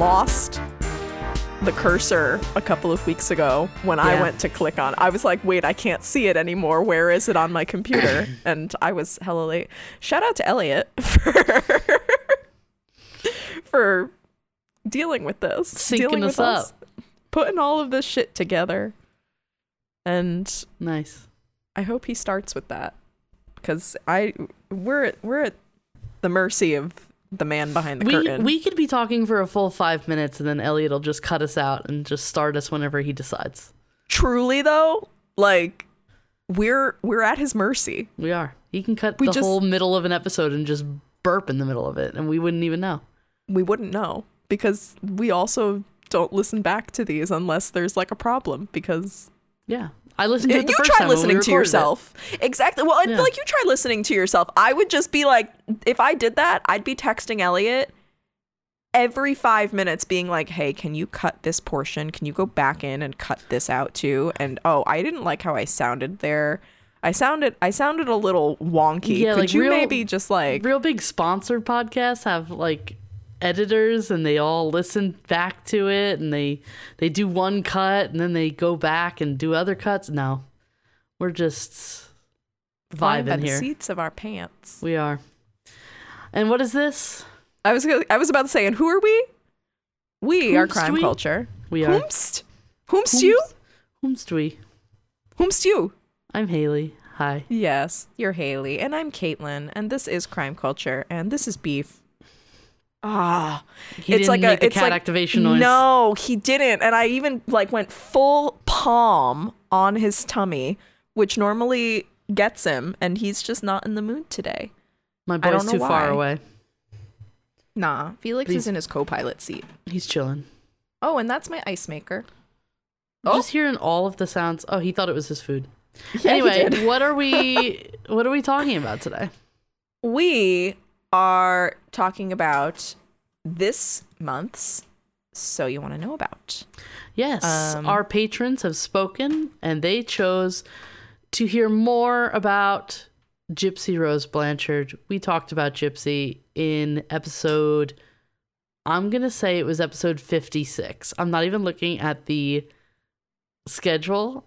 Lost the cursor a couple of weeks ago when I went to click on. I was like, wait, I can't see it anymore. Where is it on my computer? and I was hella late. Shout out to Elliot for for dealing with this, Syncing dealing us with us, putting all of this shit together. And Nice. I hope he starts with that because I we're at, we're at the mercy of the man behind the We curtain. we could be talking for a full five minutes and then Elliot will just cut us out and just start us whenever he decides. Truly though, like we're we're at his mercy. We are. He can cut We the just- whole middle of an episode and just burp in the middle of it, and we wouldn't even know. We wouldn't know because we also don't listen back to these unless there's like a problem because Yeah, I listened to you it the first try time when we listening to recorded it. yourself. Exactly. Well, Yeah. like you try listening to yourself. I would just be like if I did that, I'd be texting Elliot every 5 minutes being like, "Hey, can you cut this portion? Can you go back in and cut this out too?" And oh, I didn't like how I sounded there. I sounded I sounded a little wonky. Yeah, Could like you real- maybe just like Real big sponsored podcasts have like editors and they all listen back to it and they they do one cut and then they go back and do other cuts. No, we're just flying by vibing the here. seats of our pants? We are. And what is this? I was gonna, I was about to say, and who are we? We are crime we? culture. We are. Whomst? Whomst you? Whomst we? Whomst you? I'm Hayley. Hi. Yes, you're Hayley, and I'm Kaitlin, and this is crime culture, and this is beef. Ah, He didn't make the cat activation noise. No, he didn't, and I even like went full palm on his tummy, which normally gets him, and he's just not in the mood today. My boy's too far away. Nah, Felix Please. is in his co-pilot seat. He's chilling. Oh, and that's my ice maker. Oh. Just hearing all of the sounds. Oh, he thought it was his food. Yeah, anyway, what are we what are we talking about today? we are talking about this month's So You Want to Know About. Yes, Um, our patrons have spoken and they chose to hear more about Gypsy Rose Blanchard. We talked about Gypsy in episode I'm going to say it was episode 56. I'm not even looking at the schedule.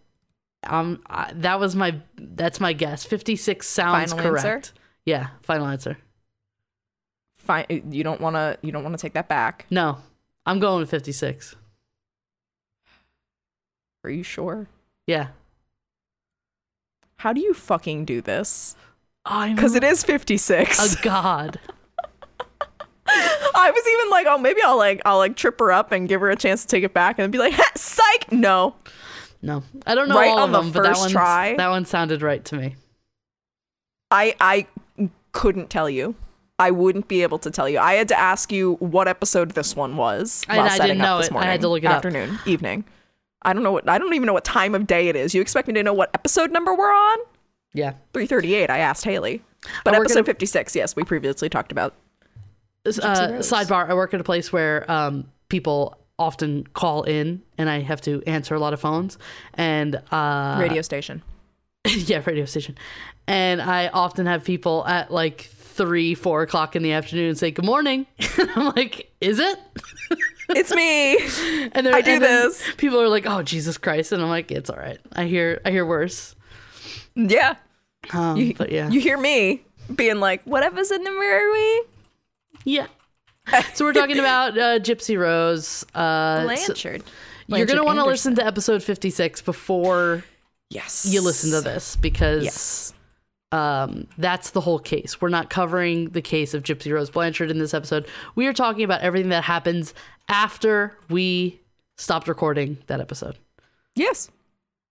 Um I, that was my that's my guess. 56 sounds Final correct. answer? Yeah, final answer. Fine, you don't want to. You don't want to take that back. No. I'm going with 56. Are you sure? Yeah. How do you fucking do this? I'm Because it is fifty six. a god. I was even like, oh, maybe I'll like, I'll like trip her up and give her a chance to take it back, and be like, "Ha, psych, no. No, I don't know Right all on of the them, but that first one try? that one sounded right to me. I I couldn't tell you. I wouldn't be able to tell you. I had to ask you what episode this one was. I- while I setting didn't up know this it. I Morning, had to look it up. afternoon, evening. I don't know what. I don't even know what time of day it is. You expect me to know what episode number we're on? Yeah. Three thirty eight. I asked Hayley. But I work at episode fifty six. Yes, we previously talked about. Uh, sidebar: I work at a place where um, people often call in, and I have to answer a lot of phones. And uh, radio station. yeah, radio station. And I often have people at like three, four o'clock in the afternoon say good morning. and I'm like, is it? It's me. And I do and this. People are like, oh Jesus Christ, and I'm like, it's all right. I hear, I hear worse. yeah. Um, You, but yeah, you hear me being like, what episode number are we? yeah. So we're talking about uh, Gypsy Rose. Uh, so- Blanchard. You're going to want to listen to episode 56 before Yes. you listen to this because Yes. Um, that's the whole case. We're not covering the case of Gypsy Rose Blanchard in this episode. We are talking about everything that happens after we stopped recording that episode. Yes.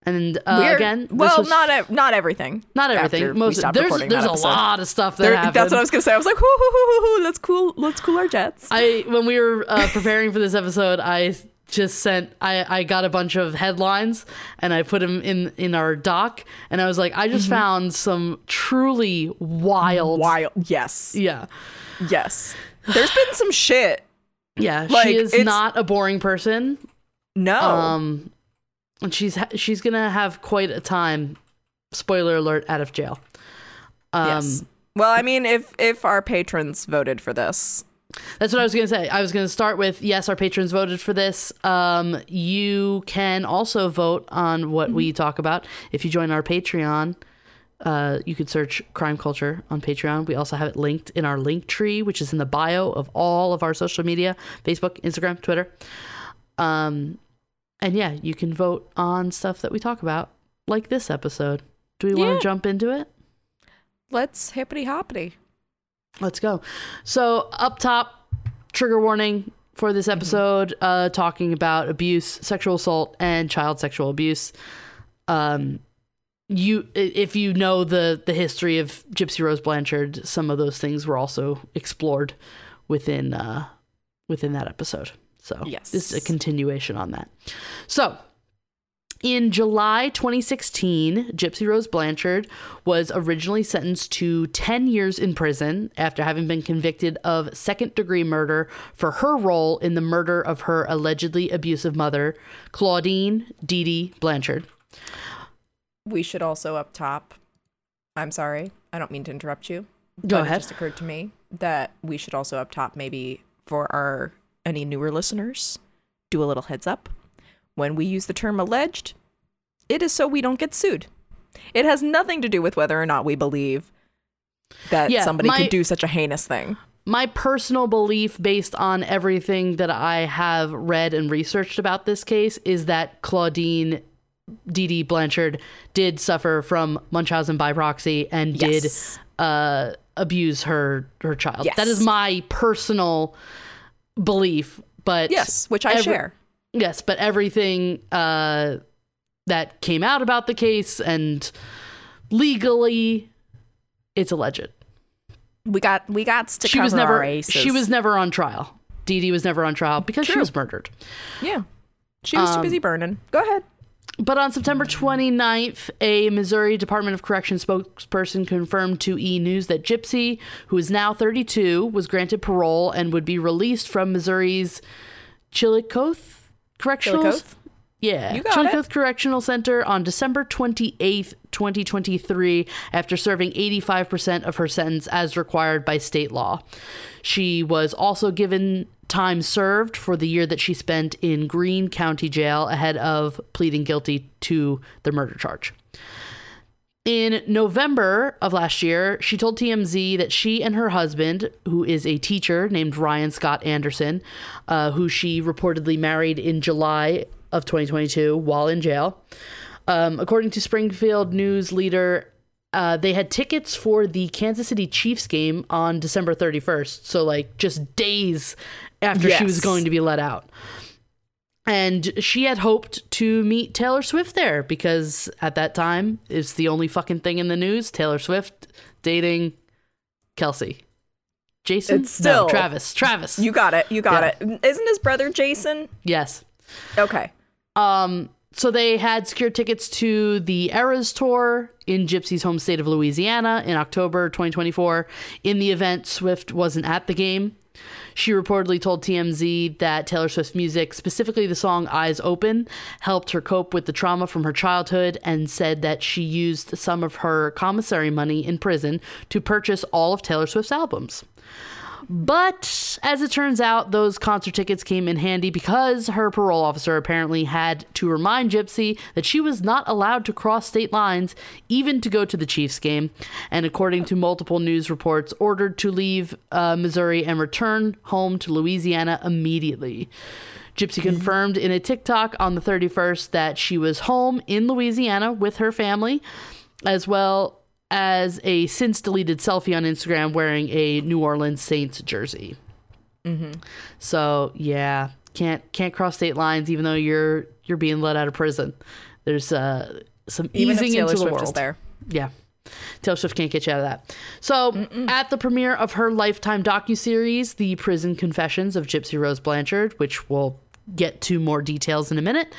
And uh, again, well, was- not ev- not everything. not everything. Most stopped there's there's a lot of stuff that There- happened. that's what I was gonna say. I was like, hoo, hoo, hoo, hoo, let's cool, let's cool our jets. I when we were uh, preparing for this episode, I just sent I I got a bunch of headlines and I put them in in our doc, and I was like, I Mm-hmm. just found some truly wild. Wild. Yes. Yeah, Yes. There's been some shit. yeah. Like, she is it's- not a boring person. No. Um, and she's ha- she's gonna have quite a time. Spoiler alert! Out of jail. Um, yes. Well, I mean, if if our patrons voted for this, That's what I was going to say. I was going to start with yes, our patrons voted for this. Um, you can also vote on what we talk about if you join our Patreon. Uh, you could search crime culture on Patreon. We also have it linked in our link tree, which is in the bio of all of our social media Facebook, Instagram, Twitter. Um, and yeah, you can vote on stuff that we talk about, like this episode. Do we want to jump into it? Let's hippity hoppity. Let's go. So, up top, trigger warning for this episode, uh, talking about abuse, sexual assault, and child sexual abuse. Um, you, if you know the the history of Gypsy Rose Blanchard, some of those things were also explored within uh, within that episode. So, Yes. this is a continuation on that. So, in July 2016, Gypsy Rose Blanchard was originally sentenced to 10 years in prison after having been convicted of second degree murder for her role in the murder of her allegedly abusive mother, Claudine Dee Dee Blanchard. We should also up top. I'm sorry. I don't mean to interrupt you. Go ahead. It just occurred to me that we should also up top maybe for our any newer listeners do a little heads up. When we use the term alleged, it is so we don't get sued. It has nothing to do with whether or not we believe that Yeah, somebody my- could do such a heinous thing. my personal belief based on everything that I have read and researched about this case is that Claudine Dee Dee Blanchard did suffer from Munchausen by proxy and Yes. did uh, abuse her her child. Yes. That is my personal belief. But Yes, which I every- share. Yes, but everything uh, that came out about the case and legally, it's alleged. We got we got to she was never she was never on trial. Dee Dee was never on trial because she was murdered. yeah. She was too Um, busy burning. Go ahead. But on September 29th, a Missouri Department of Corrections spokesperson confirmed to E! News that Gypsy, who is now 32, was granted parole and would be released from Missouri's Chillicothe Correctional Chillicothe? Yeah, Chillicothe Correctional Center on December 28th, 2023, after serving 85% of her sentence as required by state law. She was also given time served for the year that she spent in Greene County Jail ahead of pleading guilty to the murder charge. In November of last year, she told TMZ that she and her husband, who is a teacher named Ryan Scott Anderson, uh, who she reportedly married in July of 2022 while in jail, um, according to Springfield News leader, uh, they had tickets for the Kansas City Chiefs game on December 31st. So, like, just days after she was going to be let out. And she had hoped to meet Taylor Swift there because at that time it's the only fucking thing in the news. Taylor Swift dating Kelce. Jason? It's still- no, Travis. Travis. You got it. You got Yeah. it. Isn't his brother Jason? yes. Okay. Um, so they had secured tickets to the Eras tour in Gypsy's home state of Louisiana in October 2024. In the event, Swift wasn't at the game. She reportedly told TMZ that Taylor Swift's music, specifically the song Eyes Open, helped her cope with the trauma from her childhood and said that she used some of her commissary money in prison to purchase all of Taylor Swift's albums. But as it turns out, those concert tickets came in handy because her parole officer apparently had to remind Gypsy that she was not allowed to cross state lines, even to go to the Chiefs game. And according to multiple news reports, ordered to leave uh, Missouri and return home to Louisiana immediately. Gypsy confirmed in a TikTok on the 31st that she was home in Louisiana with her family, as well as a since deleted selfie on Instagram wearing a New Orleans Saints jersey. So yeah, can't can't cross state lines even though you're you're being let out of prison. There's uh, some Even easing into the Swift world. there. Yeah. Taylor Swift can't get you out of that. So, at the premiere of her Lifetime docuseries, The Prison Confessions of Gypsy Rose Blanchard, which we'll get to more details in a minute,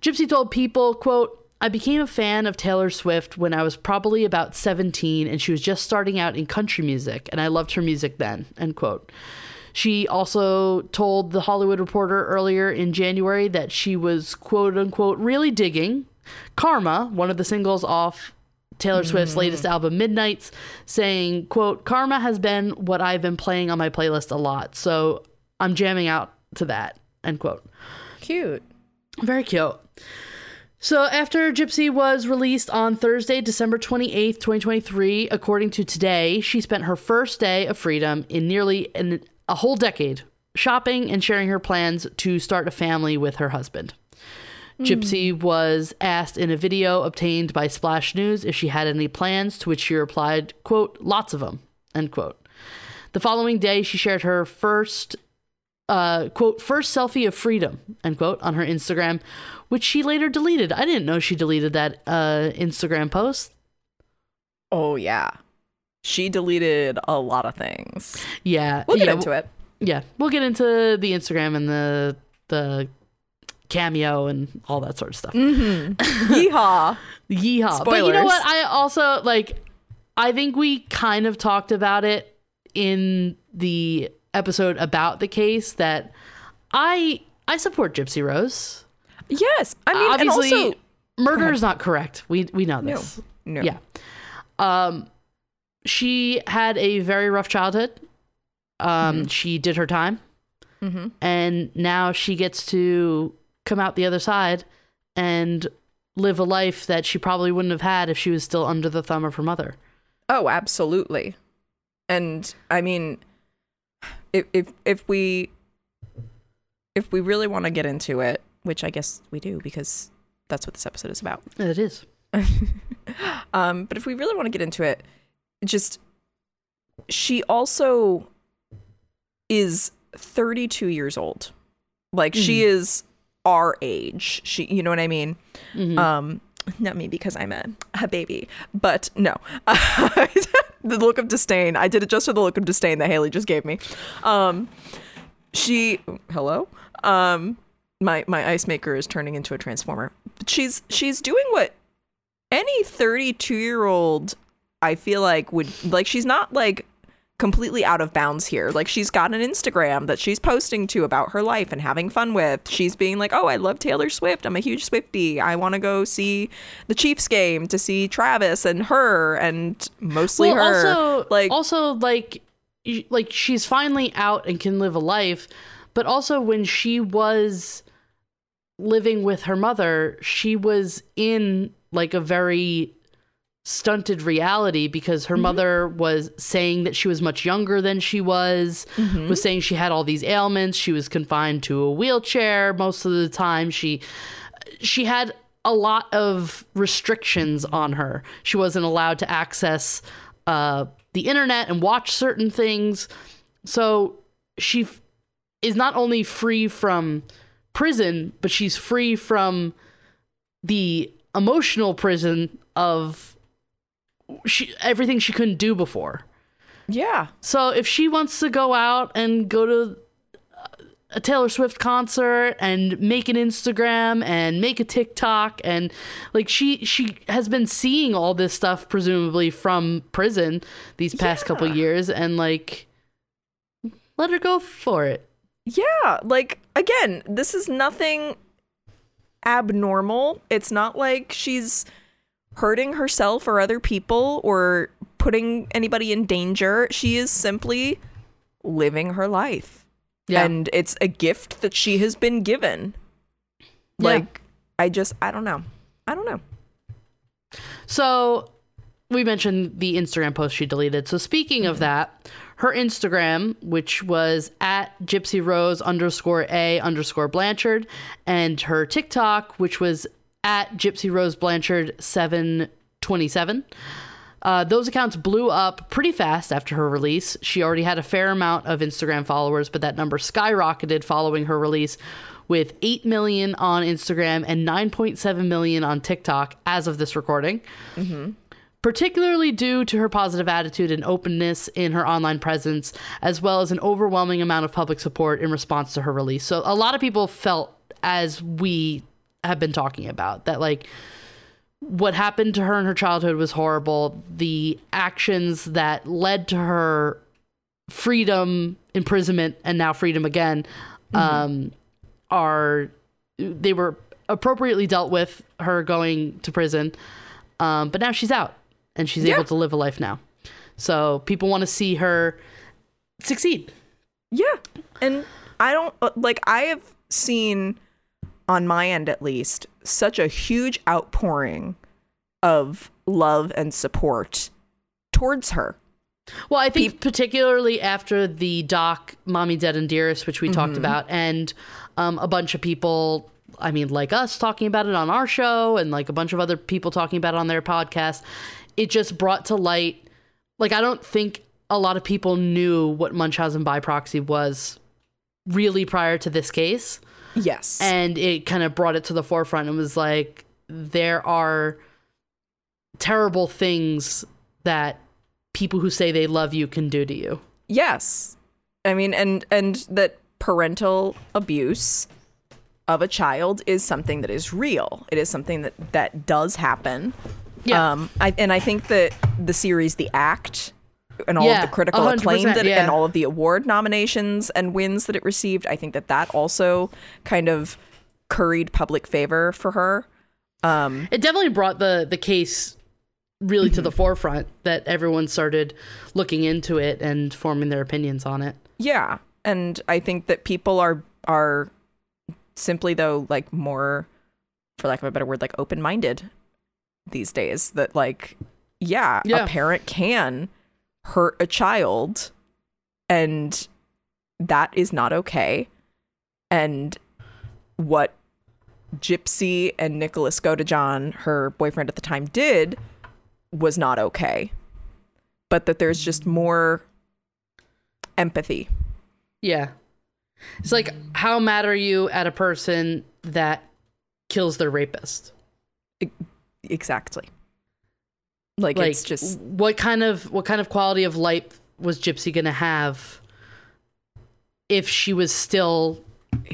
Gypsy told people, quote, I became a fan of Taylor Swift when I was probably about 17 and she was just starting out in country music and I loved her music then, end quote. She also told the Hollywood Reporter earlier in January that she was quote unquote really digging Karma, one of the singles off Taylor Swift's mm. latest album, Midnights, saying, quote, Karma has been what I've been playing on my playlist a lot, so I'm jamming out to that, end quote. Cute. Very cute. So after Gypsy was released on Thursday, December 28th, 2023, according to Today, she spent her first day of freedom in nearly an, a whole decade shopping and sharing her plans to start a family with her husband. Gypsy was asked in a video obtained by Splash News if she had any plans, to which she replied, quote, lots of them, end quote. The following day, she shared her first, uh, quote, first selfie of freedom, end quote, on her Instagram, which she later deleted. I didn't know she deleted that uh, Instagram post. Oh yeah. She deleted a lot of things. Yeah. We'll get yeah, into it. Yeah. We'll get into the Instagram and the, the cameo and all that sort of stuff. Mm-hmm. Yeehaw. Yeehaw. But you know what? I also like I think we kind of talked about it in the episode about the case that I I support Gypsy Rose. Yes. I mean, Obviously and also murder is not correct. We we know No. this. no. Yeah. Um she had a very rough childhood. Um she did her time. Mhm. And now she gets to come out the other side and live a life that she probably wouldn't have had if she was still under the thumb of her mother. Oh, absolutely. And I mean, if if if we if we really want to get into it, which I guess we do because that's what this episode is about. It is. Um, but if we really want to get into it, just she also is 32 years old. Like she is our age. She, you know what I mean? Mhm. Um, not me because I'm a, a baby, but no. the look of disdain. I did it just for the look of disdain that Hayley just gave me. Um, she, hello. Um, my my ice maker is turning into a transformer. She's she's doing what any 32 year old I feel like would like. She's not like completely out of bounds here. Like she's got an Instagram that she's posting to about her life and having fun with. She's being like, "Oh, I love Taylor Swift. I'm a huge Swiftie. I want to go see the Chiefs game to see Travis and her and mostly well, her." also, like also like, like she's finally out and can live a life, but also when she was living with her mother, she was in like a very stunted reality because her mother was saying that she was much younger than she was, was saying she had all these ailments, she was confined to a wheelchair most of the time. She she had a lot of restrictions on her. She wasn't allowed to access uh, the internet and watch certain things. So she f- is not only free from prison, but she's free from the emotional prison of she everything she couldn't do before. yeah, So if she wants to go out and go to a Taylor Swift concert and make an Instagram and make a TikTok and like she she has been seeing all this stuff presumably from prison these past couple years and like let her go for it. Yeah, like again, this is nothing abnormal. It's not like she's hurting herself or other people or putting anybody in danger. She is simply living her life. Yeah. And it's a gift that she has been given. Yeah. Like I just I don't know. I don't know. So we mentioned the Instagram post she deleted. So speaking of mm-hmm. that, her Instagram, which was at Gypsy Rose underscore A underscore Blanchard, and her TikTok, which was at Gypsy Rose Blanchard 727. Uh, those accounts blew up pretty fast after her release. She already had a fair amount of Instagram followers, but that number skyrocketed following her release with 8 million on Instagram and 9.7 million on TikTok as of this recording. Particularly due to her positive attitude and openness in her online presence, as well as an overwhelming amount of public support in response to her release. So, a lot of people felt, as we have been talking about, that like what happened to her in her childhood was horrible. The actions that led to her freedom, imprisonment, and now freedom again um, are they were appropriately dealt with. Her going to prison, um, but now she's out. and she's Yeah. able to live a life now. So people want to see her succeed. Yeah. And I don't uh, like I have seen on my end at least such a huge outpouring of love and support towards her. Well, I think particularly after the doc "Mommy Dead and Dearest," which we talked about, and um, a bunch of people, I mean, like us talking about it on our show, and like a bunch of other people talking about it on their podcast, it just brought to light. Like, I don't think a lot of people knew what Munchausen by proxy was really prior to this case Yes. and it kind of brought it to the forefront and was like there are terrible things that people who say they love you can do to you yes. I mean and and that parental abuse of a child is something that is real. It is something that that does happen. Yeah. Um I and I think that the series The Act and all Yeah, of the critical acclaim that yeah. and all of the award nominations and wins that it received, I think that that also kind of curried public favor for her. Um it definitely brought the the case really to the forefront that everyone started looking into it and forming their opinions on it Yeah, and I think that people are are simply though like more, for lack of a better word, like open minded these days. That like, yeah, Yeah. a parent can hurt a child, and that is not okay. And what Gypsy and Nicholas Godejohn, her boyfriend at the time, did was not okay. But that there's just more empathy yeah it's like how mad are you at a person that kills their rapist Exactly. Like, like it's just what kind of what kind of quality of life was Gypsy gonna have if she was still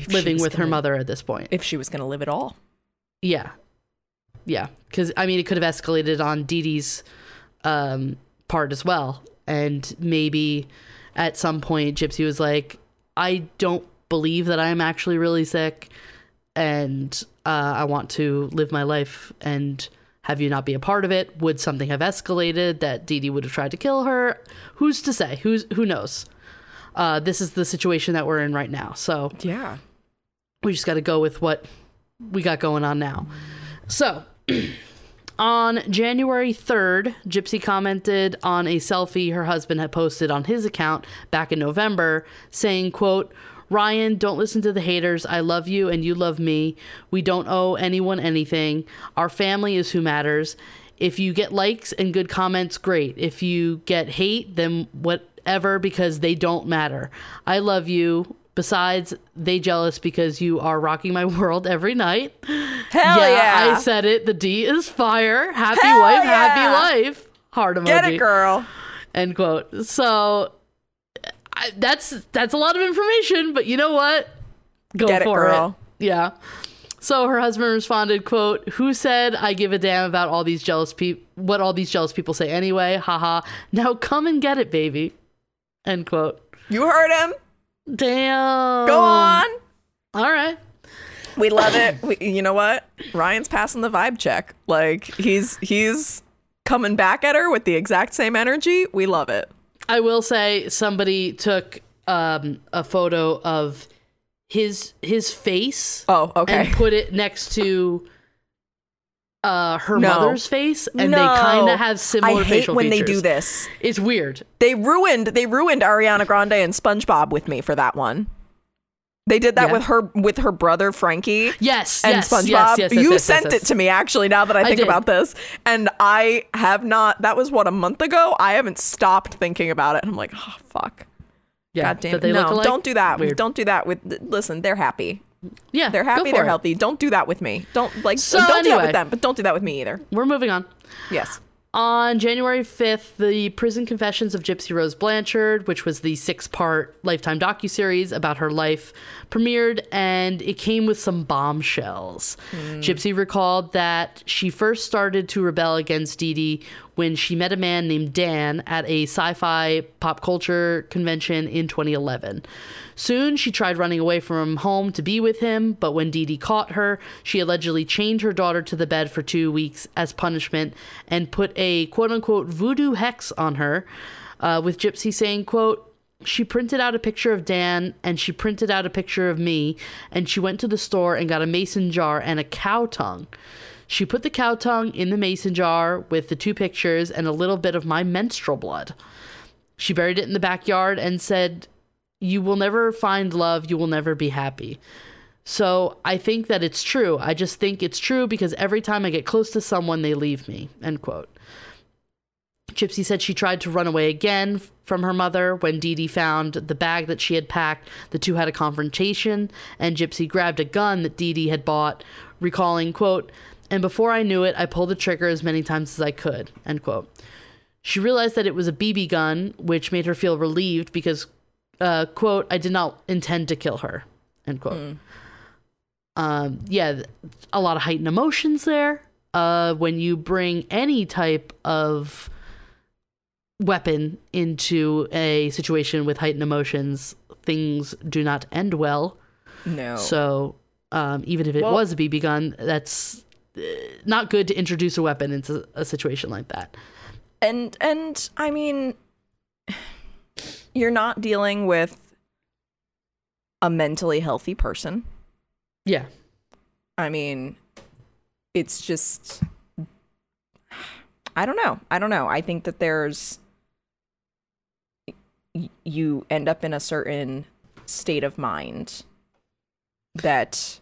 living was with her gonna- mother at this point? If she was going to live at all. Yeah, yeah, because I mean, it could have escalated on Dee Dee's um, part as well, and maybe at some point Gypsy was like, "I don't believe that I am actually really sick, and uh, I want to live my life and." Have you not be a part of it? Would something have escalated that Dee Dee would have tried to kill her? Who's to say? Who's who knows? Uh, this is the situation that we're in right now. So Yeah. we just got to go with what we got going on now. So, on January 3rd, Gypsy commented on a selfie her husband had posted on his account back in November saying, quote, Ryan, don't listen to the haters. I love you and you love me. We don't owe anyone anything. Our family is who matters. If you get likes and good comments, great. If you get hate, then whatever because they don't matter. I love you. Besides, they jealous because you are rocking my world every night. Hell yeah. I said it. The D is fire. Happy Hell wife, yeah. happy life. Heart emoji. Get it, girl. End quote. So I, that's that's a lot of information, but you know what? Go Get it, for girl. it. Yeah. So her husband responded, "quote Who said I give a damn about all these jealous people? What all these jealous people say anyway? Haha. Now come and get it, baby." End quote. You heard him. Damn. Go on. All right. We love it. We, you know what? Ryan's passing the vibe check. Like he's he's coming back at her with the exact same energy. We love it. I will say somebody took um, a photo of his his face Oh, okay. and put it next to uh, her No. mother's face, and no. they kind of have similar I hate when they do this. It's weird. They ruined they ruined Ariana Grande and SpongeBob with me for that one. They did that Yeah. with her with her brother Frankie. Yes, and yes, SpongeBob. yes, yes, you sent it to me actually. Now that I think did. about this, and I have not. That was what a month ago. I haven't stopped thinking about it. And I'm like, oh fuck, Yeah, god damn. it. they no, don't do that. Weird. Don't do that with. Listen, they're happy. Yeah, They're happy. They're it. healthy. Don't do that with me. Don't like. So don't do that with them, but don't do that with me either. We're moving on. Yes. On January 5th, the Prison Confessions of Gypsy Rose Blanchard, which was the six-part Lifetime docuseries about her life, premiered and it came with some bombshells. Hmm. Gypsy recalled that she first started to rebel against Dee Dee when she met a man named Dan at a sci fi pop culture convention in 2011. Soon, she tried running away from home to be with him, but when Dee Dee caught her, she allegedly chained her daughter to the bed for two weeks as punishment and put a quote unquote voodoo hex on her, uh, with Gypsy saying, quote, she printed out a picture of Dan and she printed out a picture of me and she went to the store and got a mason jar and a cow tongue. She put the cow tongue in the mason jar with the two pictures and a little bit of my menstrual blood. She buried it in the backyard and said, You will never find love, you will never be happy. So I think that it's true. I just think it's true because every time I get close to someone, they leave me. End quote. Gypsy said she tried to run away again from her mother when Dee Dee found the bag that she had packed. The two had a confrontation, and Gypsy grabbed a gun that Dee Dee had bought, recalling, quote, and before I knew it, I pulled the trigger as many times as I could, end quote. She realized that it was a BB gun, which made her feel relieved because, uh, quote, I did not intend to kill her, end quote. Um, yeah, a lot of heightened emotions there. Uh, when you bring any type of weapon into a situation with heightened emotions, things do not end well. No. So, um, even if it Well- was a BB gun, that's not good to introduce a weapon into a situation like that. and and I mean you're not dealing with a mentally healthy person. Yeah. I mean, it's just I don't know. I don't know. I think that there's you end up in a certain state of mind that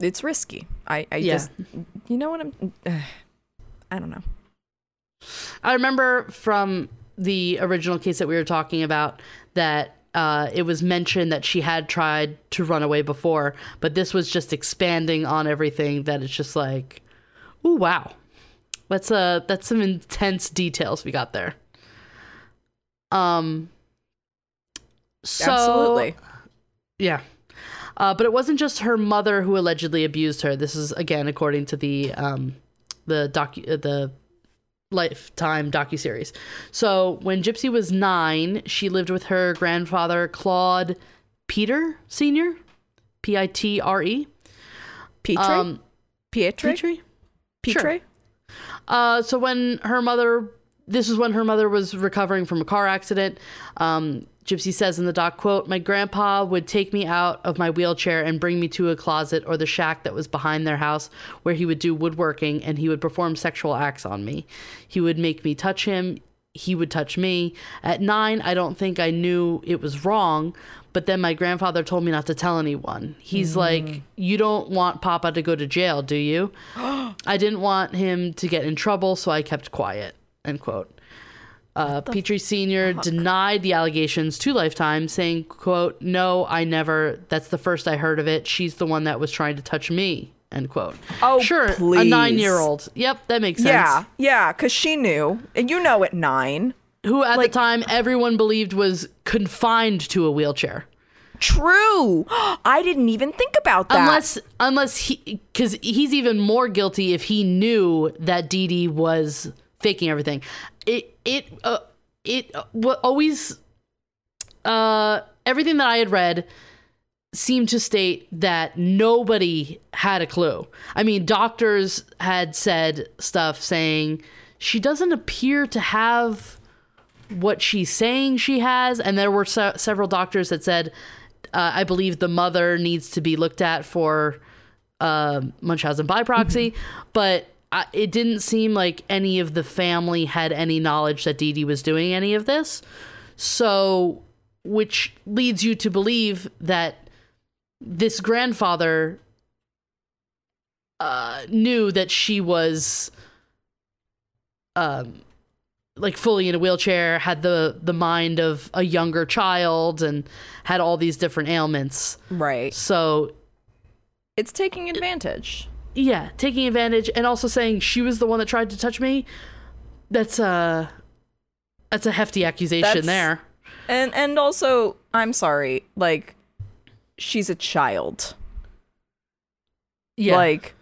it's risky. I I Yeah. just you know what I'm I don't know. I remember from the original case that we were talking about that uh, it was mentioned that she had tried to run away before, but this was just expanding on everything that it's just like, ooh, wow. That's uh that's some intense details we got there. Um so Absolutely. yeah. Uh, but it wasn't just her mother who allegedly abused her. This is again according to the um, the docu uh, the Lifetime docuseries. So when Gypsy was nine, she lived with her grandfather Claude Peter Senior, P I T R E. Petrie? Um, Pietri? Petrie. Petrie? Uh, so when her mother, this is when her mother was recovering from a car accident. Um, Gypsy says in the doc, quote, my grandpa would take me out of my wheelchair and bring me to a closet or the shack that was behind their house where he would do woodworking and he would perform sexual acts on me. He would make me touch him. He would touch me. At nine, I don't think I knew it was wrong, but then my grandfather told me not to tell anyone. He's mm. like, You don't want Papa to go to jail, do you? I didn't want him to get in trouble, so I kept quiet. End quote. Uh, Petrie Sr. denied the allegations to Lifetime, saying, quote, No, I never. That's the first I heard of it. She's the one that was trying to touch me. End quote. Oh, sure. A nine year old. Yep, that makes sense. Yeah, yeah, because she knew. And you know at nine. Who at Like- the time everyone believed was confined to a wheelchair. True. I didn't even think about that. Unless, unless he, because he's even more guilty if he knew that Dee Dee was faking everything. It, it, uh, it uh, always, uh, everything that I had read seemed to state that nobody had a clue. I mean, doctors had said stuff saying she doesn't appear to have what she's saying she has, and there were se- several doctors that said, uh, I believe the mother needs to be looked at for uh, Munchausen by proxy, but I, it didn't seem like any of the family had any knowledge that Dee Dee was doing any of this. So, which leads you to believe that this grandfather uh, knew that she was um, like fully in a wheelchair, had the the mind of a younger child, and had all these different ailments. right. So It's taking advantage. Yeah, taking advantage and also saying she was the one that tried to touch me. That's a that's a hefty accusation That's- there. And and also, I'm sorry, like she's a child. Yeah, Like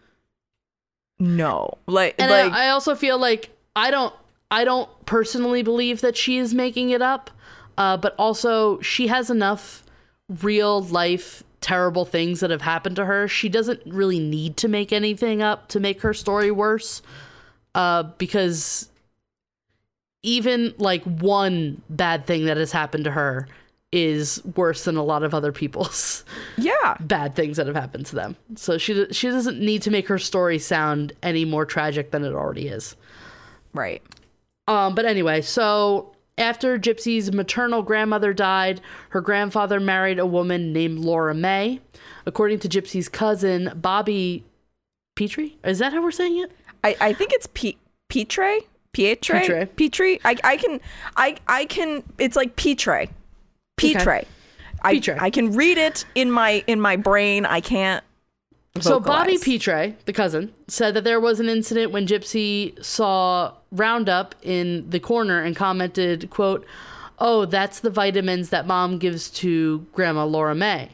No. Like And like I, I also feel like I don't I don't personally believe that she is making it up, uh, but also she has enough real life terrible things that have happened to her. She doesn't really need to make anything up to make her story worse, uh, because even like one bad thing that has happened to her is worse than a lot of other people's yeah. bad things that have happened to them. So she she doesn't need to make her story sound any more tragic than it already is. Right. Um, but anyway, so after Gypsy's maternal grandmother died, her grandfather married a woman named Laura May. According to Gypsy's cousin, Bobby Petrie, is that how we're saying it? I, I think it's P- Petre? Pietre? Petre. Petrie? I, I can I I can it's like Petre. Petre. I, Petre. I can read it in my in my brain. I can't So Bobby. Petre, the cousin, said that there was an incident when Gypsy saw Roundup in the corner and commented, quote, "Oh, that's the vitamins that mom gives to Grandma Laura May."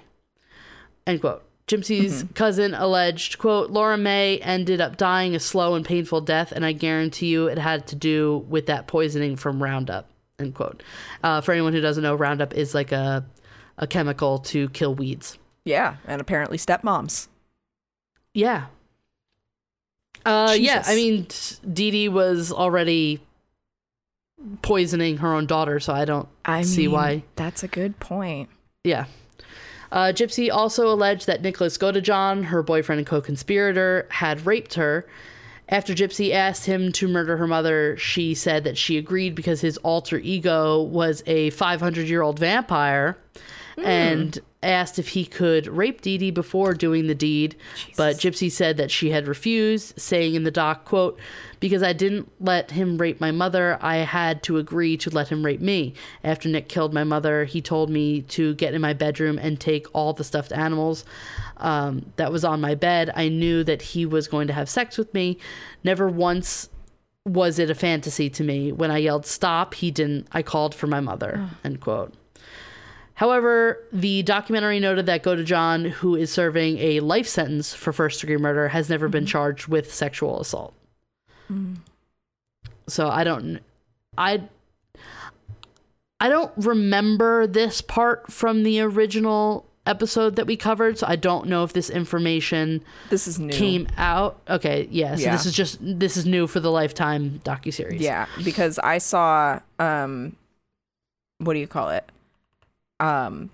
End quote. Gypsy's cousin alleged, quote, Laura May ended up dying a slow and painful death, and I guarantee you it had to do with that poisoning from Roundup, end quote. Uh, for anyone who doesn't know, Roundup is like a, a chemical to kill weeds. Yeah, and apparently stepmoms. Yeah. Uh, yeah, I mean, Dee Dee was already poisoning her own daughter, so I don't I see mean, why. That's a good point. Yeah. Uh, Gypsy also alleged that Nicholas Godejohn, her boyfriend and co conspirator, had raped her. After Gypsy asked him to murder her mother, she said that she agreed because his alter ego was a 500 year old vampire and asked if he could rape Dee Dee before doing the deed. But Gypsy said that she had refused, saying in the doc, quote, because I didn't let him rape my mother, I had to agree to let him rape me. After Nick killed my mother, he told me to get in my bedroom and take all the stuffed animals um, that was on my bed. I knew that he was going to have sex with me. Never once was it a fantasy to me. When I yelled stop, he didn't. I called for my mother. End quote. However, the documentary noted that Godejohn, who is serving a life sentence for first degree murder, has never been charged with sexual assault. So I don't, I, I don't remember this part from the original episode that we covered. So I don't know if this information This is new. came out. Okay, yeah. So Yeah. this is just this is new for the Lifetime docuseries. Yeah, because I saw um what do you call it? Um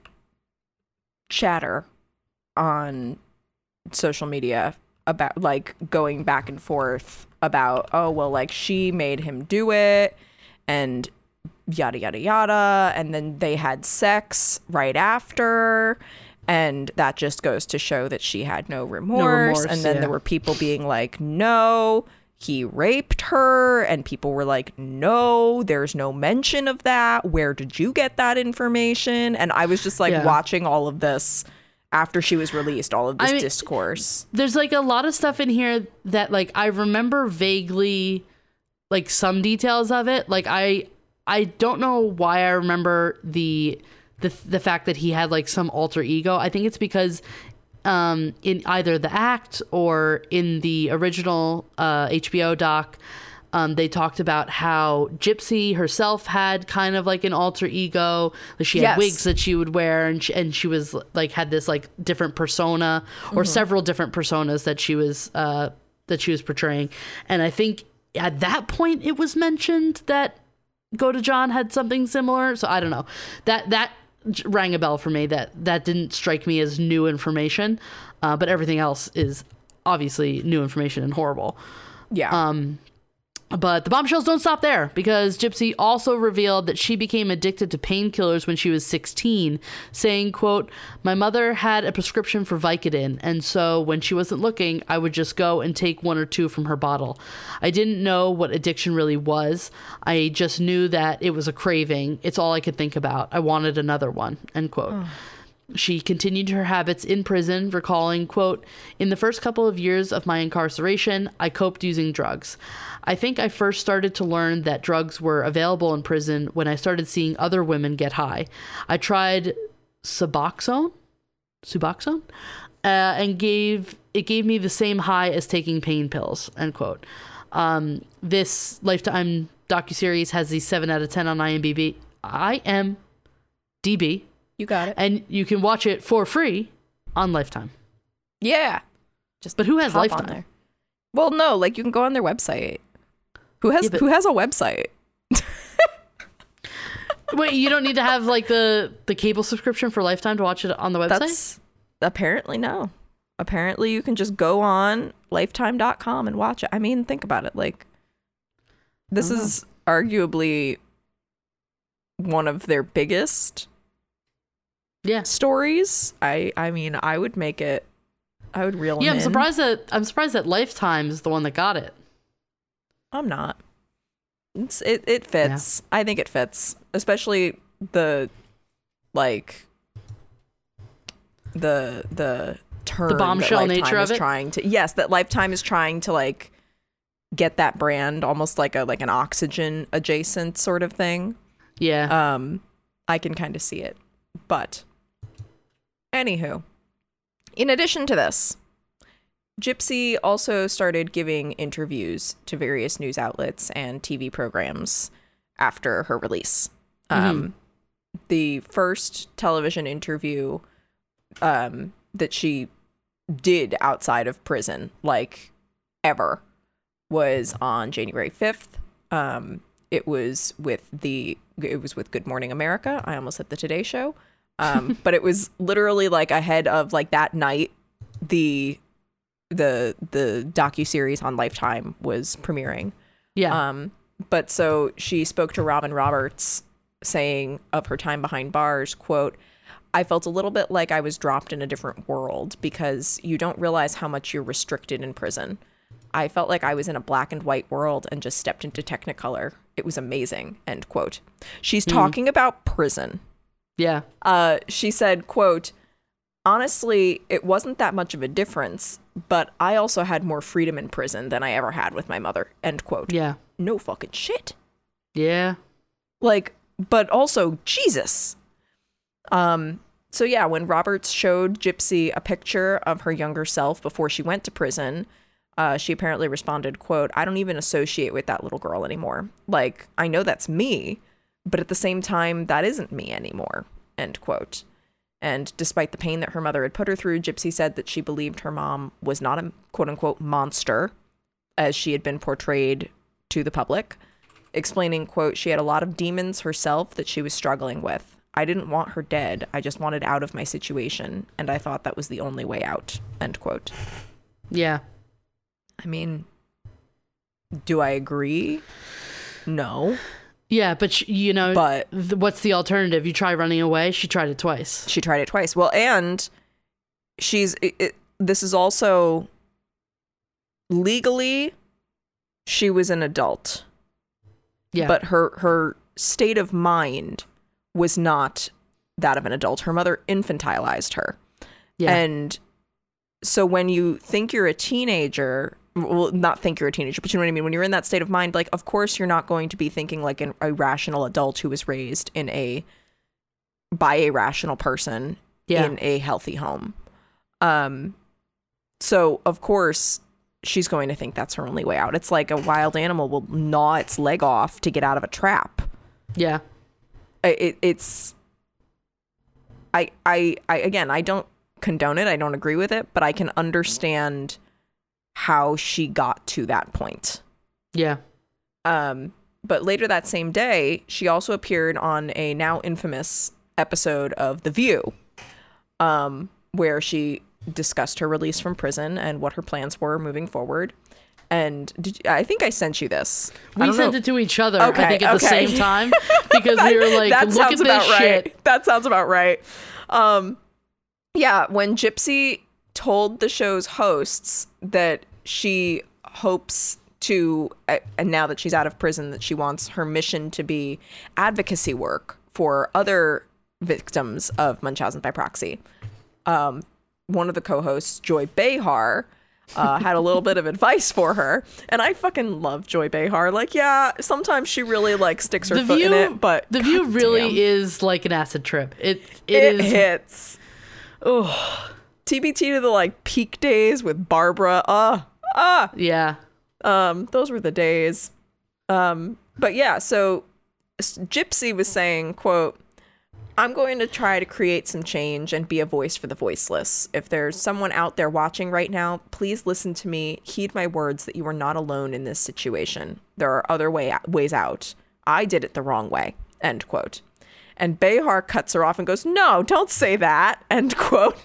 chatter on social media about like going back and forth about oh well like she made him do it and yada yada yada. And then they had sex right after. And that just goes to show that she had no remorse, remorse, and then yeah. there were people being like no he raped her and people were like no there's no mention of that where did you get that information and i was just like Yeah. watching all of this after she was released all of this I mean- discourse there's like a lot of stuff in here that like I remember vaguely like some details of it. Like I I don't know why I remember the the the fact that he had like some alter ego. I think it's because um in either the act or in the original uh HBO doc um, they talked about how Gypsy herself had kind of like an alter ego. She had Yes. wigs that she would wear, and she, and she was like had this like different persona or several different personas that she was uh, that she was portraying. And I think at that point it was mentioned that Godejohn had something similar. So I don't know that that rang a bell for me. That that didn't strike me as new information, uh, but everything else is obviously new information and horrible. yeah Um, but the bombshells don't stop there because Gypsy also revealed that she became addicted to painkillers when she was 16, saying, quote, My mother had a prescription for Vicodin, and so when she wasn't looking, I would just go and take one or two from her bottle. I didn't know what addiction really was. I just knew that it was a craving. It's all I could think about. I wanted another one, end quote. She continued her habits in prison, recalling, quote, In the first couple of years of my incarceration, I coped using drugs. I think I first started to learn that drugs were available in prison when I started seeing other women get high. I tried Suboxone, Suboxone, uh, and gave it gave me the same high as taking pain pills. End quote. Um, this Lifetime docuseries has the seven out of ten on IMDb. IMDb, You got it. and you can watch it for free on Lifetime. Yeah. Just But who has Lifetime? there. Well, no, like you can go on their website. Who has Yeah, but- who has a website? Wait, you don't need to have like the the cable subscription for Lifetime to watch it on the website. That's apparently no. Apparently you can just go on lifetime.com and watch it. I mean, think about it. Like this don't know. is arguably one of their biggest yeah. stories. I I mean, I would make it I would reel Yeah, I'm in. surprised that I'm surprised that Lifetime is the one that got it. I'm not. It's it it fits. I think it fits, especially the like the the term that bombshell nature of it? trying to yes that Lifetime is trying to like get that brand almost like a like an oxygen adjacent sort of thing. Yeah. Um, I can kind of see it, but anywho, in addition to this, Gypsy also started giving interviews to various news outlets and TV programs after her release. Um, the first television interview um, that she did outside of prison, like ever, was on January 5th. Um, it was with the it was with Good Morning America. I almost said the Today Show. Um, but it was literally like ahead of like that night the the the docu series on Lifetime was premiering. yeah. Um, but so she spoke to Robin Roberts, saying of her time behind bars, quote, I felt a little bit like I was dropped in a different world because you don't realize how much you're restricted in prison. I felt like I was in a black and white world and just stepped into Technicolor. It was amazing. End quote. She's talking about prison. Yeah. Uh, she said, quote, honestly, it wasn't that much of a difference, but I also had more freedom in prison than I ever had with my mother. End quote Yeah. no fucking shit. Yeah. Like, but also Jesus. Um, so yeah, when Roberts showed Gypsy a picture of her younger self before she went to prison, uh, she apparently responded, quote, I don't even associate with that little girl anymore. Like, I know that's me, but at the same time, that isn't me anymore. End quote. And despite the pain that her mother had put her through, Gypsy said that she believed her mom was not a quote unquote monster as she had been portrayed to the public, explaining, quote, she had a lot of demons herself that she was struggling with. I didn't want her dead. I just wanted out of my situation, and I thought that was the only way out. End quote. Yeah. I mean, do I agree? No. Yeah, but sh- you know, But- th- what's the alternative? You try running away. She tried it twice. She tried it twice. Well, and she's it, it, this is also legally she was an adult. Yeah. but her her state of mind was not that of an adult. Her mother infantilized her. yeah. And so when you think you're a teenager, well, not think you're a teenager, but you know what I mean? When you're in that state of mind, like, of course, you're not going to be thinking like an, a rational adult who was raised in a, by a rational person Yeah. in a healthy home. Um, so of course, she's going to think that's her only way out. It's like a wild animal will gnaw its leg off to get out of a trap yeah. it, it's I, I i again i don't condone it i don't agree with it but i can understand how she got to that point Yeah. um but later that same day she also appeared on a now infamous episode of the view um where she discussed her release from prison and what her plans were moving forward and did you, i think i sent you this We sent know- it to each other, Okay, I think, at the same time because we were like, that look sounds at about this right. shit. That sounds about right. Um, yeah, when Gypsy told the show's hosts that she hopes to, uh, and now that she's out of prison, that she wants her mission to be advocacy work for other victims of Munchausen by proxy. Um, one of the co-hosts, Joy Behar, uh, had a little bit of advice for her, and I fucking love Joy Behar. Like, yeah, sometimes she really like sticks her The foot view, in it, but the view really is like an acid trip. It it it is. hits. Oh, TBT to the like peak days with Barbara. Uh, ah, Yeah. um, those were the days. Um, but yeah, so Gypsy was saying, quote, I'm going to try to create some change and be a voice for the voiceless. If there's someone out there watching right now, please listen to me. Heed my words that you are not alone in this situation. There are other way ways out. I did it the wrong way. End quote. And Behar cuts her off and goes, No, don't say that. End quote.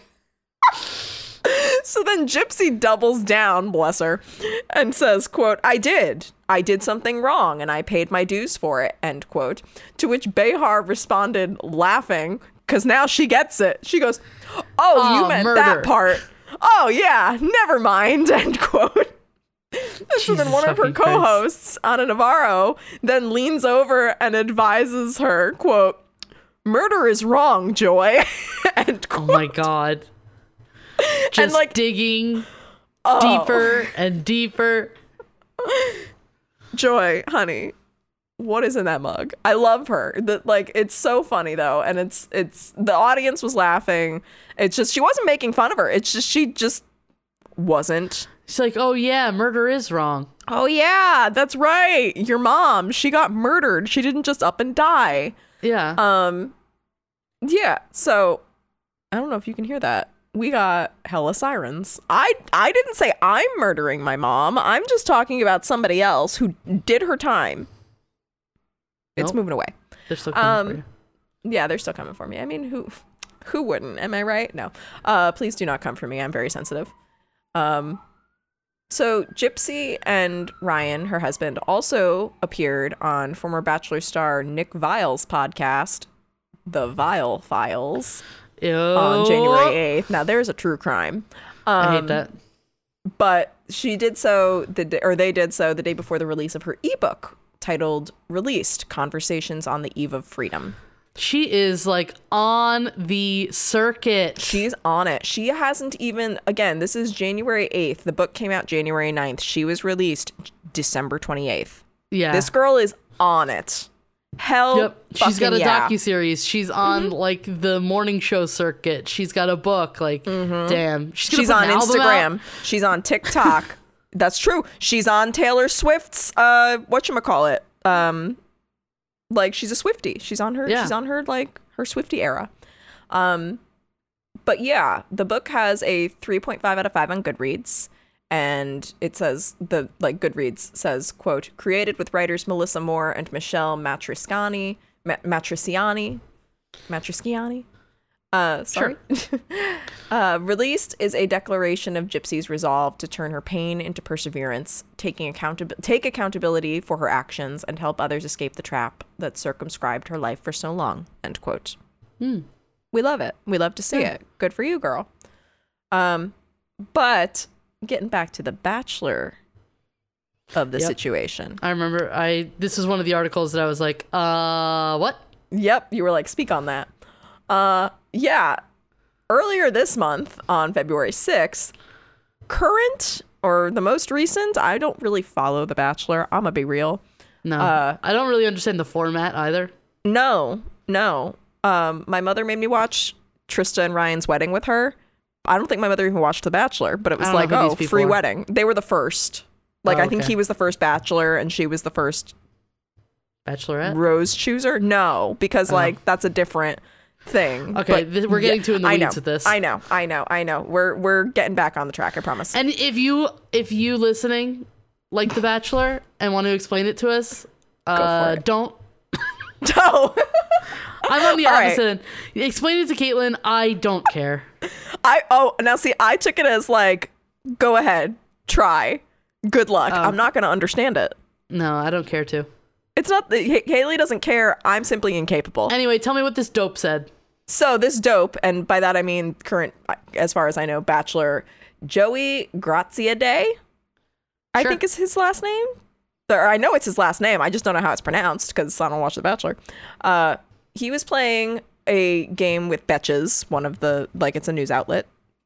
So then Gypsy doubles down, bless her, and says, quote, I did. I did something wrong and I paid my dues for it, end quote. To which Behar responded, laughing, because now she gets it. She goes, Oh, Oh, you meant murder. that part. Oh, yeah, never mind, end quote. And so then one of her co-hosts, Ana Navarro, then leans over and advises her, quote, Murder is wrong, Joy. end quote. Oh my god. Just like- digging Oh. deeper and deeper. Joy, honey, what is in that mug? I love her. That like it's so funny though, and it's it's the audience was laughing. It's just she wasn't making fun of her. It's just she just wasn't. She's like, oh yeah, murder is wrong. Oh yeah, that's right. Your mom, she got murdered. She didn't just up and die. Yeah. Um yeah, so I don't know if you can hear that. We got hella sirens. I I didn't say I'm murdering my mom. I'm just talking about somebody else who did her time. It's moving away. They're still coming um. Yeah, they're still coming for me. I mean, who who wouldn't? Am I right? No. Uh please do not come for me. I'm very sensitive. Um so Gypsy and Ryan, her husband, also appeared on former Bachelor star Nick Viall's podcast, The Viall Files, Ew. on January 8th. Now there's a true crime. Um, I hate that. but she did so the d- or they did so the day before the release of her ebook titled Released: Conversations on the Eve of Freedom. She is like on the circuit. She's on it. She hasn't even, again, this is January 8th. The book came out January 9th. She was released December 28th. yeah. This girl is on it. Hell, Yep. She's got a yeah. Mm-hmm. docu series. She's on like the morning show circuit. She's got a book. Like, damn. She's, She's on an album out? Instagram. She's on TikTok. That's true. She's on Taylor Swift's uh whatchamacallit. Um like she's a Swifty. She's on her Yeah. she's on her like her Swifty era. Um but yeah, the book has a 3.5 out of 5 on Goodreads and it says the like Goodreads says quote created with writers Melissa Moore and Michelle Matrisciani Ma- Matriciani Matriciani? Uh sorry? Uh released is a declaration of Gypsy's resolve to turn her pain into perseverance taking accountability take accountability for her actions and help others escape the trap that circumscribed her life for so long end quote. We love it. We love to see it. Good for you girl. Um but getting back to the bachelor of the Yep. situation I remember I this is one of the articles that I was like, uh what? Yep, you were like, speak on that. Uh, yeah. Earlier this month, on February 6th, current or the most recent, I don't really follow The Bachelor. I'm gonna be real. No. Uh, I don't really understand the format either. No, no. Um, my mother made me watch Trista and Ryan's wedding with her. I don't think my mother even watched The Bachelor, but it was I don't know like, oh, free are. wedding. They were the first. Like, Oh, I think okay. he was the first Bachelor and she was the first Bachelorette. rose chooser. No, because Oh. like that's a different thing. Okay, But th- we're getting too in the I weeds know, with this. I know, I know, I know. We're we're getting back on the track. I promise. And if you if you listening like The Bachelor and want to explain it to us, uh it. don't no, I'm on the All right. opposite end. Explain it to Kaitlin. I don't care. I oh now see, I took it as like, go ahead, try, good luck. Oh. I'm not gonna understand it. No, I don't care to. It's not that H- Hayley doesn't care. I'm simply incapable. Anyway, tell me what this dope said. So this dope, and by that I mean current, as far as I know, Bachelor Joey Graziadei. I think is his last name. Or I know it's his last name. I just don't know how it's pronounced because I don't watch The Bachelor. Uh, he was playing a game with Betches, one of the like it's a news outlet.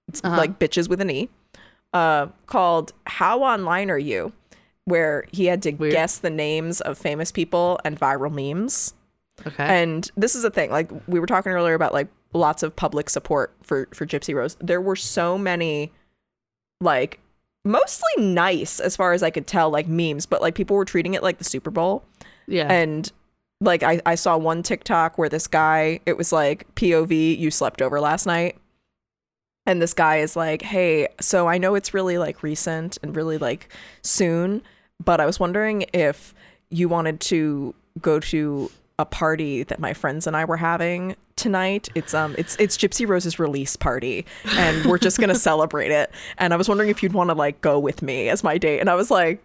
It's Uh-huh. like bitches with an e. Uh, called "How Online Are You," where he had to Weird. guess the names of famous people and viral memes. Okay. And this is a thing. Like we were talking earlier about like lots of public support for for Gypsy Rose. There were so many like mostly nice as far as I could tell like memes, but like people were treating it like the Super Bowl. Yeah. And like I, I saw one TikTok where this guy, it was like POV, you slept over last night. And this guy is like, hey, so I know it's really like recent and really like soon, but I was wondering if you wanted to go to a party that my friends and I were having tonight. It's um it's it's Gypsy Rose's release party and we're just going to celebrate it. And I was wondering if you'd want to like go with me as my date. And I was like,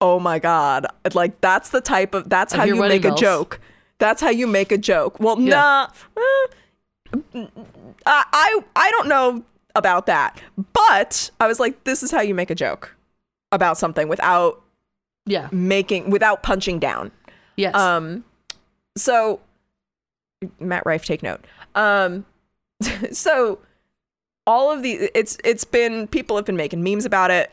"Oh my god. Like that's the type of that's I how you make a joke. That's how you make a joke." Well, Yeah. nah. eh, I I I don't know about that. But I was like, this is how you make a joke about something without yeah. making without punching down. Yes. Um, so Matt Rife, take note. Um, so all of the it's it's been people have been making memes about it,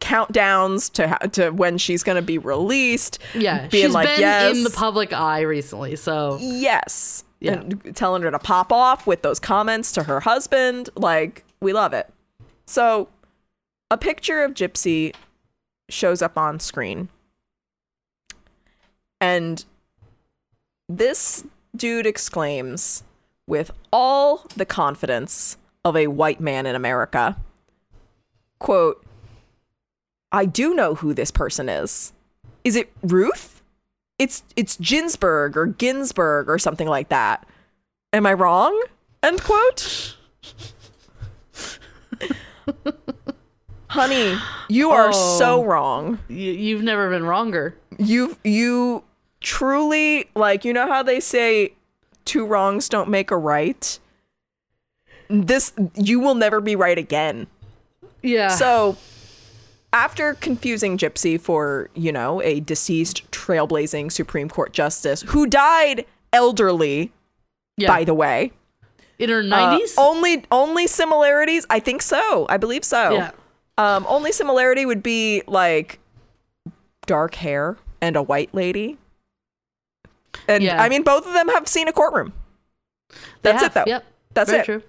countdowns to to when she's gonna be released. yeah. being She's like, been yes. in the public eye recently, so Yes, Yeah. and telling her to pop off with those comments to her husband. Like we love it. So a picture of Gypsy shows up on screen. And this dude exclaims with all the confidence of a white man in America, quote, I do know who this person is. Is it Ruth? It's it's Ginsburg or Ginsburg or something like that. Am I wrong? End quote. Honey, you are Oh. so wrong you, you've never been wronger. you you truly like you know how they say two wrongs don't make a right this you will never be right again Yeah. so after confusing gypsy for you know a deceased trailblazing supreme court justice who died elderly yeah. by the way in her Uh, nineties. only only similarities i think so i believe so yeah. um only similarity would be like dark hair and a white lady and Yeah. i mean both of them have seen a courtroom that's it though Yep. that's Very it true.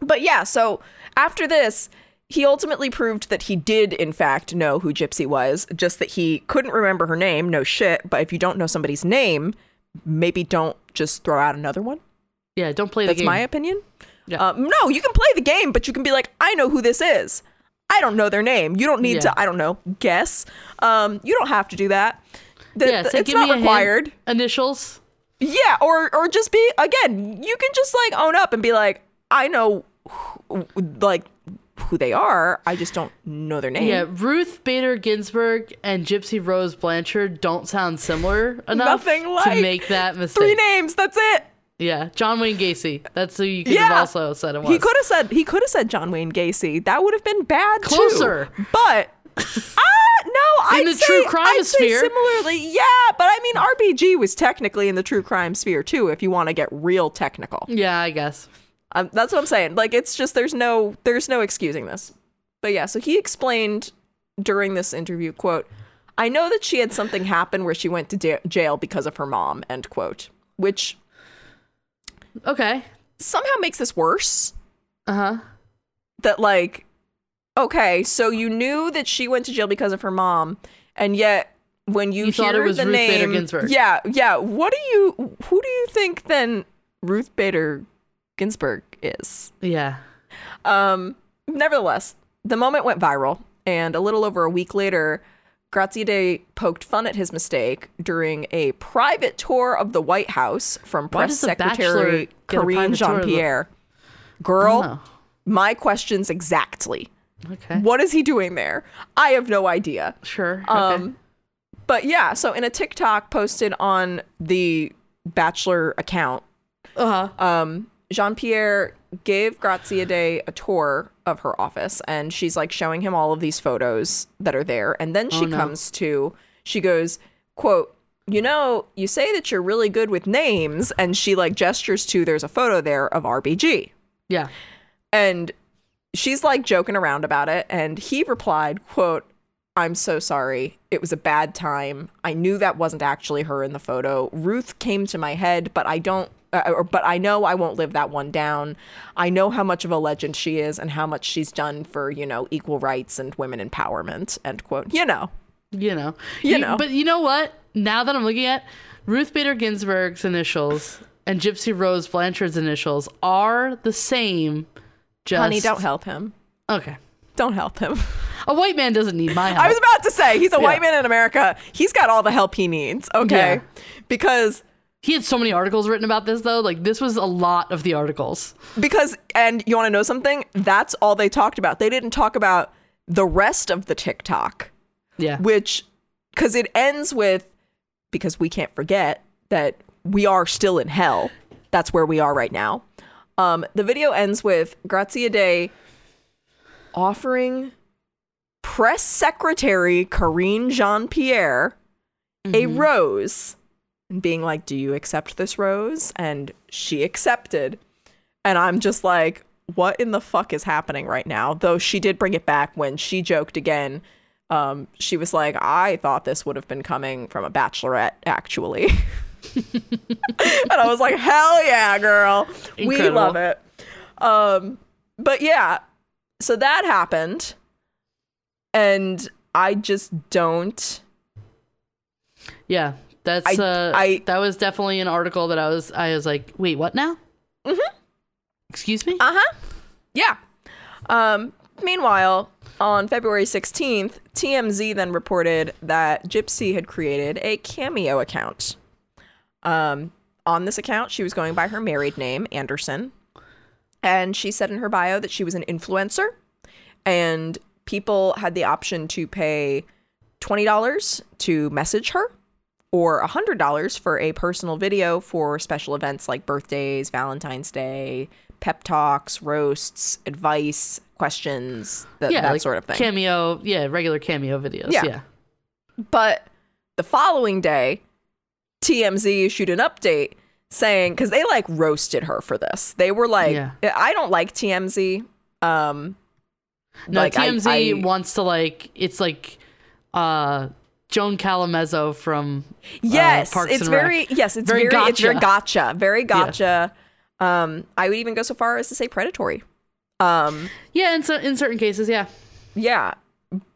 but yeah so after this he ultimately proved that he did in fact know who gypsy was just that he couldn't remember her name no shit but if you don't know somebody's name maybe don't just throw out another one Yeah. Don't play the That's game. my opinion. Yeah. Um, no, you can play the game, but you can be like, I know who this is. I don't know their name. You don't need Yeah. to. I don't know. Guess. Um, you don't have to do that. Th- yeah. So it's give not me a required. Initials. Yeah, or or just be again. You can just like own up and be like, I know, who, like who they are. I just don't know their name. Yeah. Ruth Bader Ginsburg and Gypsy Rose Blanchard don't sound similar enough Nothing to like make that mistake. Three names. That's it. Yeah. John Wayne Gacy. That's who you could have also said it was. He could have said he could have said John Wayne Gacy. That would have been bad Closer. too. But ah, no, I'd the say, true I'd crime say sphere. similarly, yeah. But I mean, RBG was technically in the true crime sphere too. If you want to get real technical, Yeah, I guess. Um, that's what I'm saying. Like, it's just there's no there's no excusing this. But yeah, so he explained during this interview, quote, "I know that she had something happen where she went to da- jail because of her mom." End quote. Which Okay. somehow makes this worse. Uh huh. that like okay so you knew that she went to jail because of her mom and yet when you, You hear thought it was the Ruth Bader name Ginsburg. yeah yeah what do you who do you think then ruth bader ginsburg is Yeah. um nevertheless the moment went viral and a little over a week later Graziadei poked fun at his mistake during a private tour of the White House from Why Press does The Bachelor Secretary Karine Jean of the- Pierre. Girl, Oh. my questions exactly. Okay. What is he doing there? I have no idea. Sure. Okay. Um, but yeah, so in a TikTok posted on the Bachelor account, uh huh. um, Jean Pierre gave Graziadei a tour of her office, and she's like showing him all of these photos that are there, and then oh, she Oh, no. comes to, she goes, "quote." You know, you say that you're really good with names, and she like gestures to there's a photo there of RBG. Yeah. And she's like joking around about it. And he replied, quote, I'm so sorry. It was a bad time. I knew that wasn't actually her in the photo. Ruth came to my head, but I don't uh, or, but I know I won't live that one down. I know how much of a legend she is and how much she's done for, you know, equal rights and women empowerment, end quote. You know. You know. You know. But you know what? Now that I'm looking at Ruth Bader Ginsburg's initials and Gypsy Rose Blanchard's initials are the same. Just Honey, don't help him. Okay. Don't help him. A white man doesn't need my help. I was about to say, he's a Yeah. white man in America. He's got all the help he needs, okay? Yeah. Because he had so many articles written about this though. Like this was a lot of the articles. because and you want to know something? That's all they talked about. They didn't talk about the rest of the TikTok. Yeah. which because it ends with because we can't forget that we are still in hell that's where we are right now um the video ends with graziadei offering press secretary Karine Jean-Pierre a rose and being like do you accept this rose and she accepted and I'm just like what in the fuck is happening right now though she did bring it back when she joked again um, she was like, I thought this would have been coming from a bachelorette, actually. and I was like, hell yeah, girl. We love it. Um, but yeah, so that happened. And I just don't. Yeah. That's I- uh I- that was definitely an article that I was I was like, wait, what now? Mm-hmm. Excuse me? Uh huh. Yeah. Um, meanwhile, on February 16th, TMZ then reported that Gypsy had created a Cameo account. Um, on this account, she was going by her married name, Anderson. And she said in her bio that she was an influencer and people had the option to pay $20 to message her or $100 for a personal video for special events like birthdays, Valentine's Day, pep talks, roasts, advice, questions, that, yeah, that like sort of thing. Cameo, yeah, regular cameo videos. Yeah. Yeah. But the following day, TMZ issued an update saying because they like roasted her for this. They were like, Yeah. I don't like TMZ. Um, No, like, I- TMZ I- wants to like it's like uh Joan Callamezzo from yes, uh, it's and Rec. very yes, it's Very very, it's very gotcha. gotcha, very gotcha. Um, I would even go so far as to say predatory. Um, Yeah, in so, in certain cases, yeah. yeah,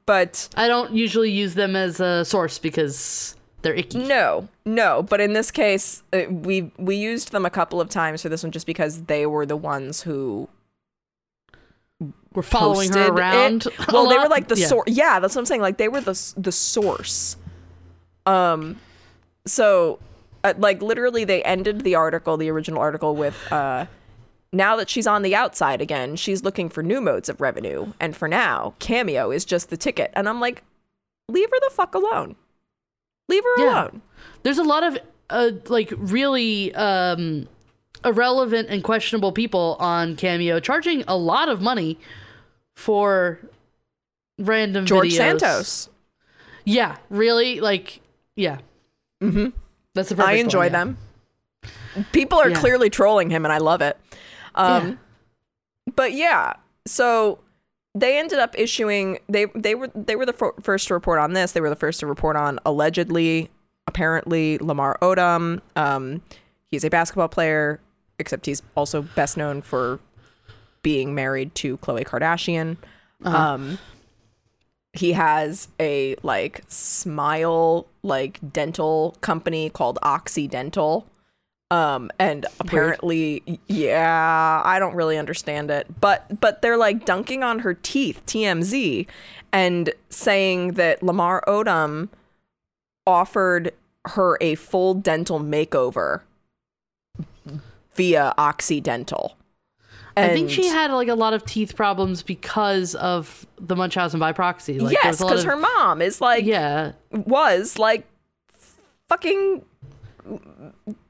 but I don't usually use them as a source because they're icky. No, no. But in this case, uh, we we used them a couple of times for this one just because they were the ones who We're following her around. it. Well, they were like the Yeah. source. Yeah, that's what I'm saying. Like they were the the source. Um, so, uh, like literally, they ended the article, the original article, with uh. Now that she's on the outside again, she's looking for new modes of revenue. And for now, Cameo is just the ticket. And I'm like, leave her the fuck alone. Leave her Yeah. alone. There's a lot of uh like really um irrelevant and questionable people on Cameo charging a lot of money for random George videos. Santos. Yeah, really like yeah. Mm-hmm. That's perfect I one, enjoy yeah. them. People are Yeah. clearly trolling him, and I love it. Um, Yeah. But yeah, so they ended up issuing. They they were they were the fir- first to report on this. They were the first to report on allegedly, apparently Lamar Odom. Um, he's a basketball player, except he's also best known for being married to Khloe Kardashian. Uh-huh. Um, he has a like smile like dental company called Occidental. Um, and apparently, y- yeah, I don't really understand it, but but they're like dunking on her teeth, TMZ, and saying that Lamar Odom offered her a full dental makeover via Occidental. I think she had like a lot of teeth problems because of the Munchausen by proxy. Like, yes, was because her mom is like yeah, was like fucking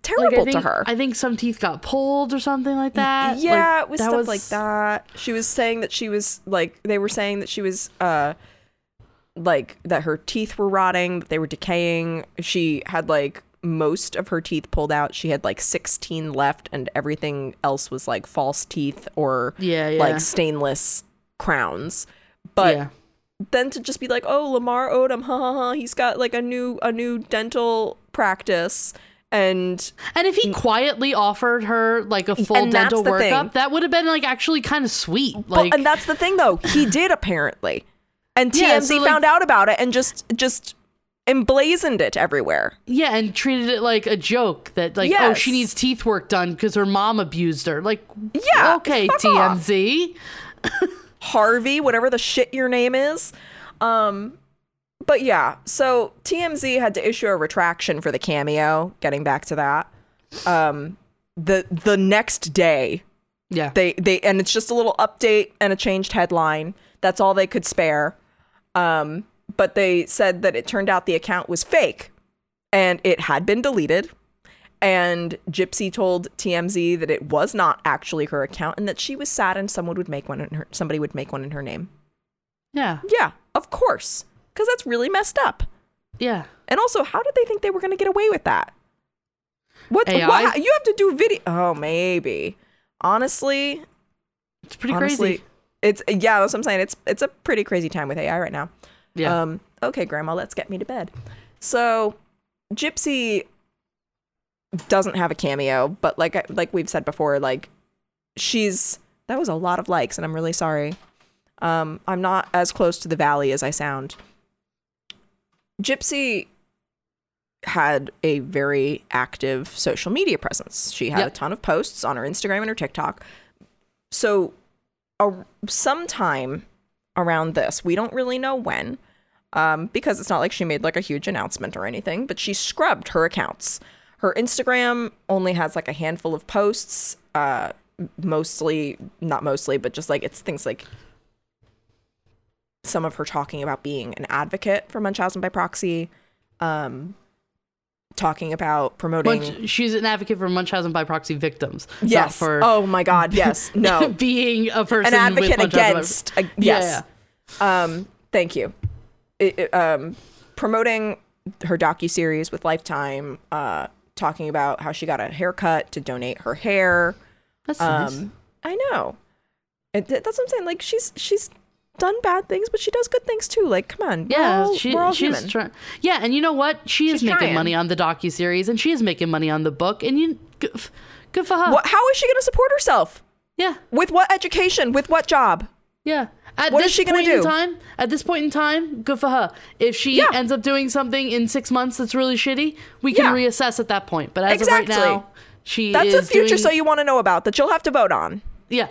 terrible I think, to her. I think some teeth got pulled or something like that. Like, yeah, it was stuff like that. She was saying that she was like they were saying that she was uh like that her teeth were rotting, that they were decaying. She had like most of her teeth pulled out. She had like 16 left and everything else was like false teeth or Yeah, yeah. like stainless crowns. But yeah. then to just be like, oh, Lamar Odom, ha ha ha, he's got like a new a new dental practice, And And if he mm. quietly offered her like a full dental the thing. workup, that would have been like actually kind of sweet. Like and that's the thing though. He did apparently. And TMZ Yeah, so, like- found out about it and just just emblazoned it everywhere. yeah, and treated it like a joke that like oh she needs teeth work done because her mom abused her. Like Yeah, okay. TMZ. Harvey, whatever the shit your name is. Um but yeah, so TMZ had to issue a retraction for the cameo, getting back to that. Um the the next day Yeah. they they and it's just a little update and a changed headline that's all they could spare um but they said that it turned out the account was fake and it had been deleted and gypsy told tmz that it was not actually her account and that she was saddened someone would make one in her somebody would make one in her name yeah. yeah of course because that's really messed up Yeah. and also how did they think they were going to get away with that what, AI? what you have to do video oh maybe honestly It's pretty Honestly, crazy. It's yeah, that's what I'm saying. It's it's a pretty crazy time with AI right now. Yeah. Um, okay, Grandma, let's get me to bed. So, Gypsy doesn't have a cameo, but like I- like we've said before, like she's that was a lot of likes, and I'm really sorry. Um, I'm not as close to the valley as I sound. Gypsy had a very active social media presence. She had Yep. a ton of posts on her Instagram and her TikTok. So, a, sometime around this, we don't really know when, um, because it's not like she made like a huge announcement or anything, but she scrubbed her accounts. Her Instagram only has like a handful of posts, uh, mostly, not mostly, but just like it's things like some of her talking about being an advocate for Munchausen by proxy, um, talking about promoting. Munch- she's an advocate for Munchausen by proxy victims. yes. for oh my God. Yes. No. being a person An advocate against. uh, Yeah, yes. Um. Thank you. It, it, um, promoting her docu series with Lifetime. Uh, talking about how she got a haircut to donate her hair. That's nice. Um, I know. Th- that's what I'm saying. Like she's she's done bad things, but she does good things too. Like, come on. we're Yeah, all- she, we're all she's human. trying. Yeah, and you know what? She is making trying. money on the docu series, and she is making money on the book, and you good, good for her. What, how is she going to support herself? Yeah, With what education? With what job? yeah. At What is this she gonna point in do? time, at this point in time, good for her. If she Yeah. ends up doing something in six months that's really shitty, we can Yeah. reassess at that point. But as Exactly. of right now, she That's a future doing, so you want to know about that you'll have to vote on. yeah.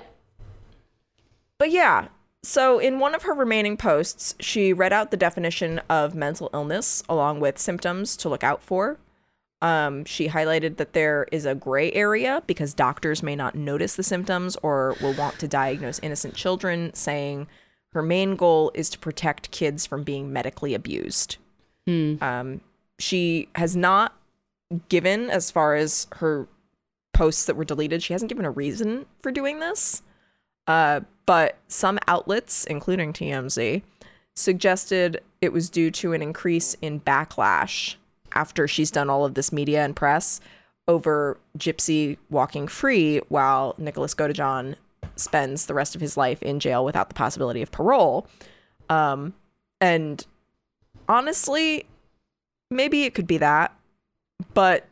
But yeah, so in one of her remaining posts, she read out the definition of mental illness along with symptoms to look out for. Um, she highlighted that there is a gray area because doctors may not notice the symptoms or will want to diagnose innocent children, saying her main goal is to protect kids from being medically abused. Um, she has not given, as far as her posts that were deleted, she hasn't given a reason for doing this. Uh, but some outlets, including TMZ, suggested it was due to an increase in backlash after she's done all of this media and press over Gypsy walking free while Nicholas Godejohn spends the rest of his life in jail without the possibility of parole. Um, and honestly, maybe it could be that, but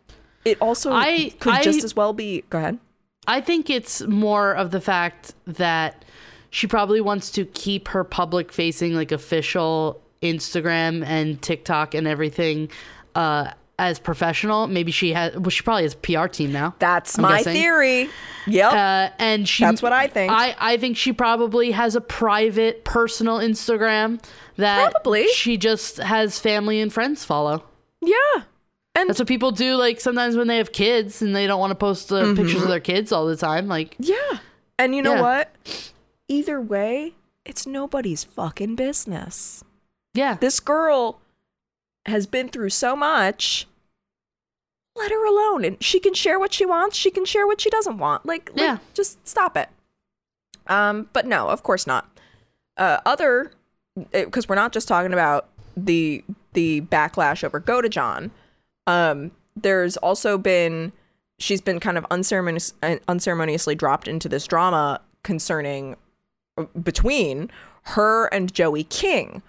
it also I- could I- just as well be. Go ahead. I think it's more of the fact that she probably wants to keep her public facing, like official Instagram and TikTok and everything uh, as professional. Maybe she has, well, she probably has a PR team now. That's I'm my guessing. theory. Yep. Uh, and she, That's what I think. I, I think she probably has a private, personal Instagram that Probably. she just has family and friends follow. yeah. And That's what people do. Like sometimes when they have kids and they don't want to post uh, pictures of their kids all the time. Like, yeah. And you know Yeah. what? Either way, it's nobody's fucking business. yeah, This girl has been through so much. Let her alone. And she can share what she wants. She can share what she doesn't want. Like, like Yeah. just stop it. Um, but no, of course not. Uh, other because we're not just talking about the the backlash over Godejohn. Um, there's also been she's been kind of unceremonious, uh, unceremoniously dropped into this drama concerning uh, between her and Joey King,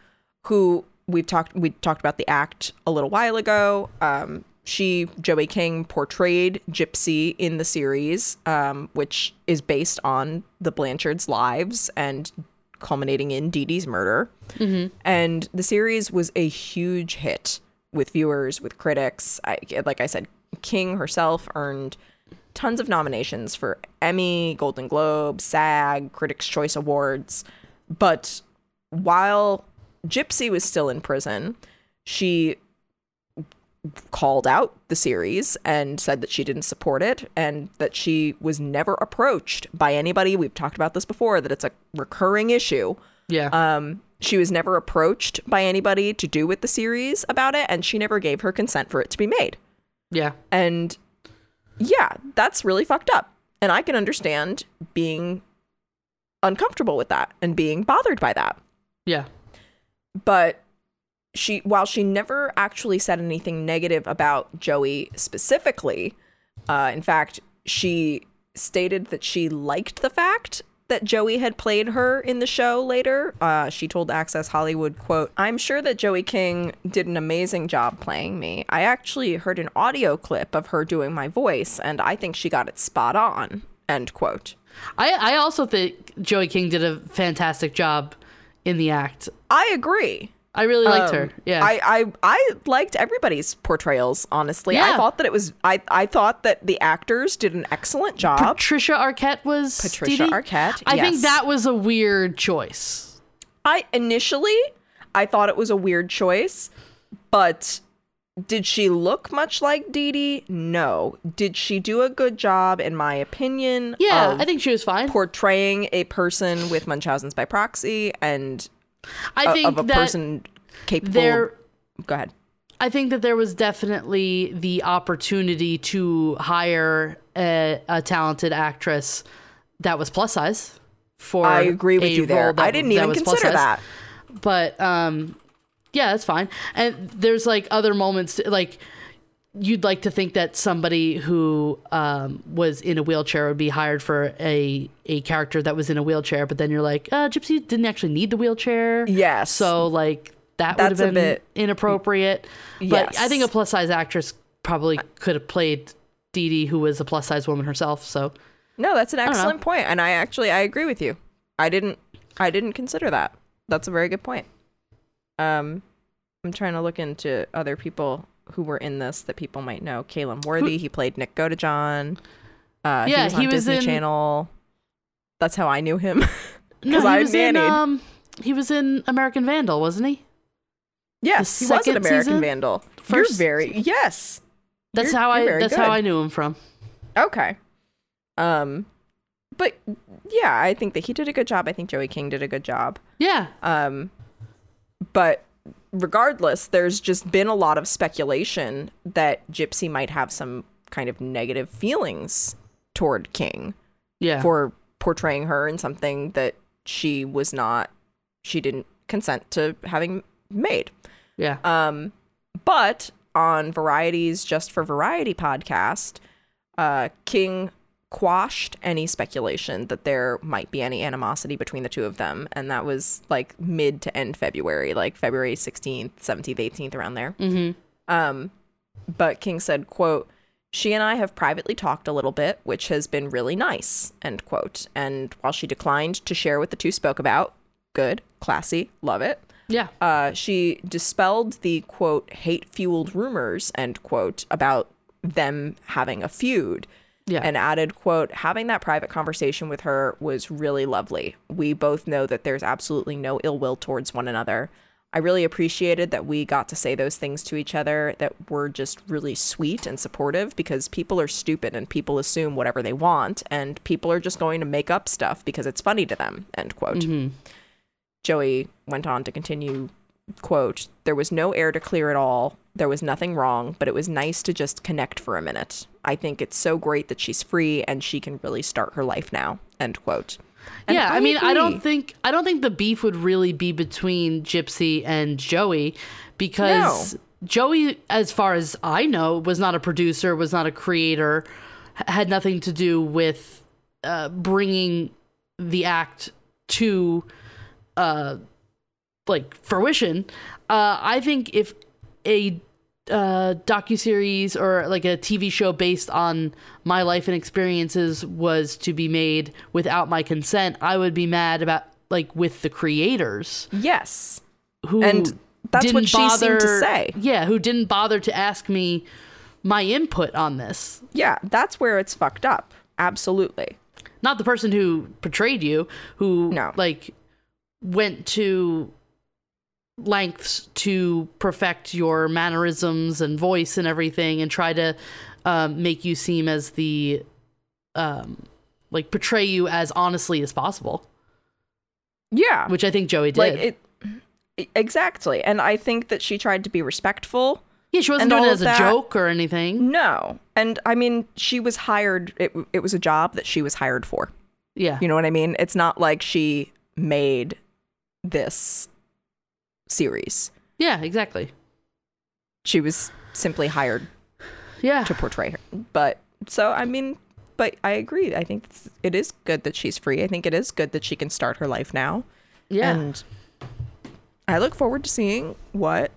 who we've talked we talked about the act a little while ago. Um, she Joey King portrayed Gypsy in the series, um, which is based on the Blanchards' lives and culminating in Dee Dee's murder. And the series was a huge hit with viewers, with critics. I, like I said, King herself earned tons of nominations for Emmy, Golden Globe, SAG, Critics' Choice Awards. But while Gypsy was still in prison, she called out the series and said that she didn't support it and that she was never approached by anybody. We've talked about this before that it's a recurring issue. Yeah. Um, she was never approached by anybody to do with the series about it, and she never gave her consent for it to be made. yeah. And yeah, that's really fucked up. And I can understand being uncomfortable with that and being bothered by that. Yeah. But she, while she never actually said anything negative about Joey specifically, uh, in fact, she stated that she liked the fact that Joey had played her in the show later. Uh, she told Access Hollywood, quote, I'm sure that Joey King did an amazing job playing me. I actually heard an audio clip of her doing my voice, and I think she got it spot on, end quote. I, I also think Joey King did a fantastic job in the act. I agree. I really liked Um, her. Yeah. I, I I liked everybody's portrayals, honestly. I thought that it was I, I thought that the actors did an excellent job. Patricia Arquette was Patricia Dee. Arquette, I think that was a weird choice. I initially I thought it was a weird choice, but did she look much like Dee Dee? No. Did she do a good job, in my opinion? Yeah, I think she was fine. portraying a person with Munchausen's by proxy and I think of a that person capable. there go ahead. I think that there was definitely the opportunity to hire a, a talented actress that was plus size for I agree with you there. that- I didn't even consider size. that. but um yeah that's fine and there's like other moments like you'd like to think that somebody who um, was in a wheelchair would be hired for a a character that was in a wheelchair but then you're like uh gypsy didn't actually need the wheelchair Yes. so like that would have been bit- inappropriate but i think a plus size actress probably could have played Dee Dee, who was a plus size woman herself so No, that's an excellent point, and I actually I agree with you. I didn't I didn't consider that. That's a very good point. Um, I'm trying to look into other people who were in this that people might know. Caleb Worthy, he played Nick Godejohn. Uh, he Yeah, was on he was Disney in- Channel. That's how I knew him. no he I was in um he was in american vandal wasn't he yes, The he was in American season? Vandal. First- You're very yes. That's You're- how I. That's good. how I knew him from. Okay. Um, but yeah, I think that he did a good job. I think Joey King did a good job. Yeah, Um, but regardless, there's just been a lot of speculation that Gypsy might have some kind of negative feelings toward King yeah, for portraying her in something that she was not, she didn't consent to having made. yeah. Um, but on Variety's Just for Variety podcast, uh, King quashed any speculation that there might be any animosity between the two of them. And that was like mid to end February, like February 16th, 17th, 18th, around there. hmm Um, but King said, quote, she and I have privately talked a little bit, which has been really nice, end quote. And while she declined to share what the two spoke about, good, classy, love it. Yeah, Uh, she dispelled the quote hate fueled rumors end quote about them having a feud yeah, and added quote having that private conversation with her was really lovely. We both know that there's absolutely no ill will towards one another. I really appreciated that we got to say those things to each other that were just really sweet and supportive because people are stupid and people assume whatever they want and people are just going to make up stuff because it's funny to them end quote. Hmm Joey went on to continue, quote, there was no air to clear at all. There was nothing wrong, but it was nice to just connect for a minute. I think it's so great that she's free and she can really start her life now. End quote. And yeah. I, mean, I don't think I don't think the beef would really be between Gypsy and Joey, because Joey, as far as I know, was not a producer, was not a creator, had nothing to do with uh, bringing the act to uh, like fruition. Uh, I think if a uh, docu series or like a TV show based on my life and experiences was to be made without my consent, I would be mad about like with the creators Yes. who And that's what didn't she seemed to say. Yeah, who didn't bother to ask me my input on this. Yeah, that's where it's fucked up. Absolutely. Not the person who portrayed you, who No. like went to lengths to perfect your mannerisms and voice and everything and try to um, make you seem as the um, like portray you as honestly as possible, Yeah. which I think Joey did. like it exactly. And I think that she tried to be respectful. yeah, she wasn't doing it as a joke or anything. No. And I mean, she was hired it it was a job that she was hired for. Yeah, You know what I mean? It's not like she made this series. yeah, exactly. She was simply hired Yeah, to portray her. But so I mean, but I agree. I think it's- good that she's free. I think it is good that she can start her life now. yeah. And I look forward to seeing what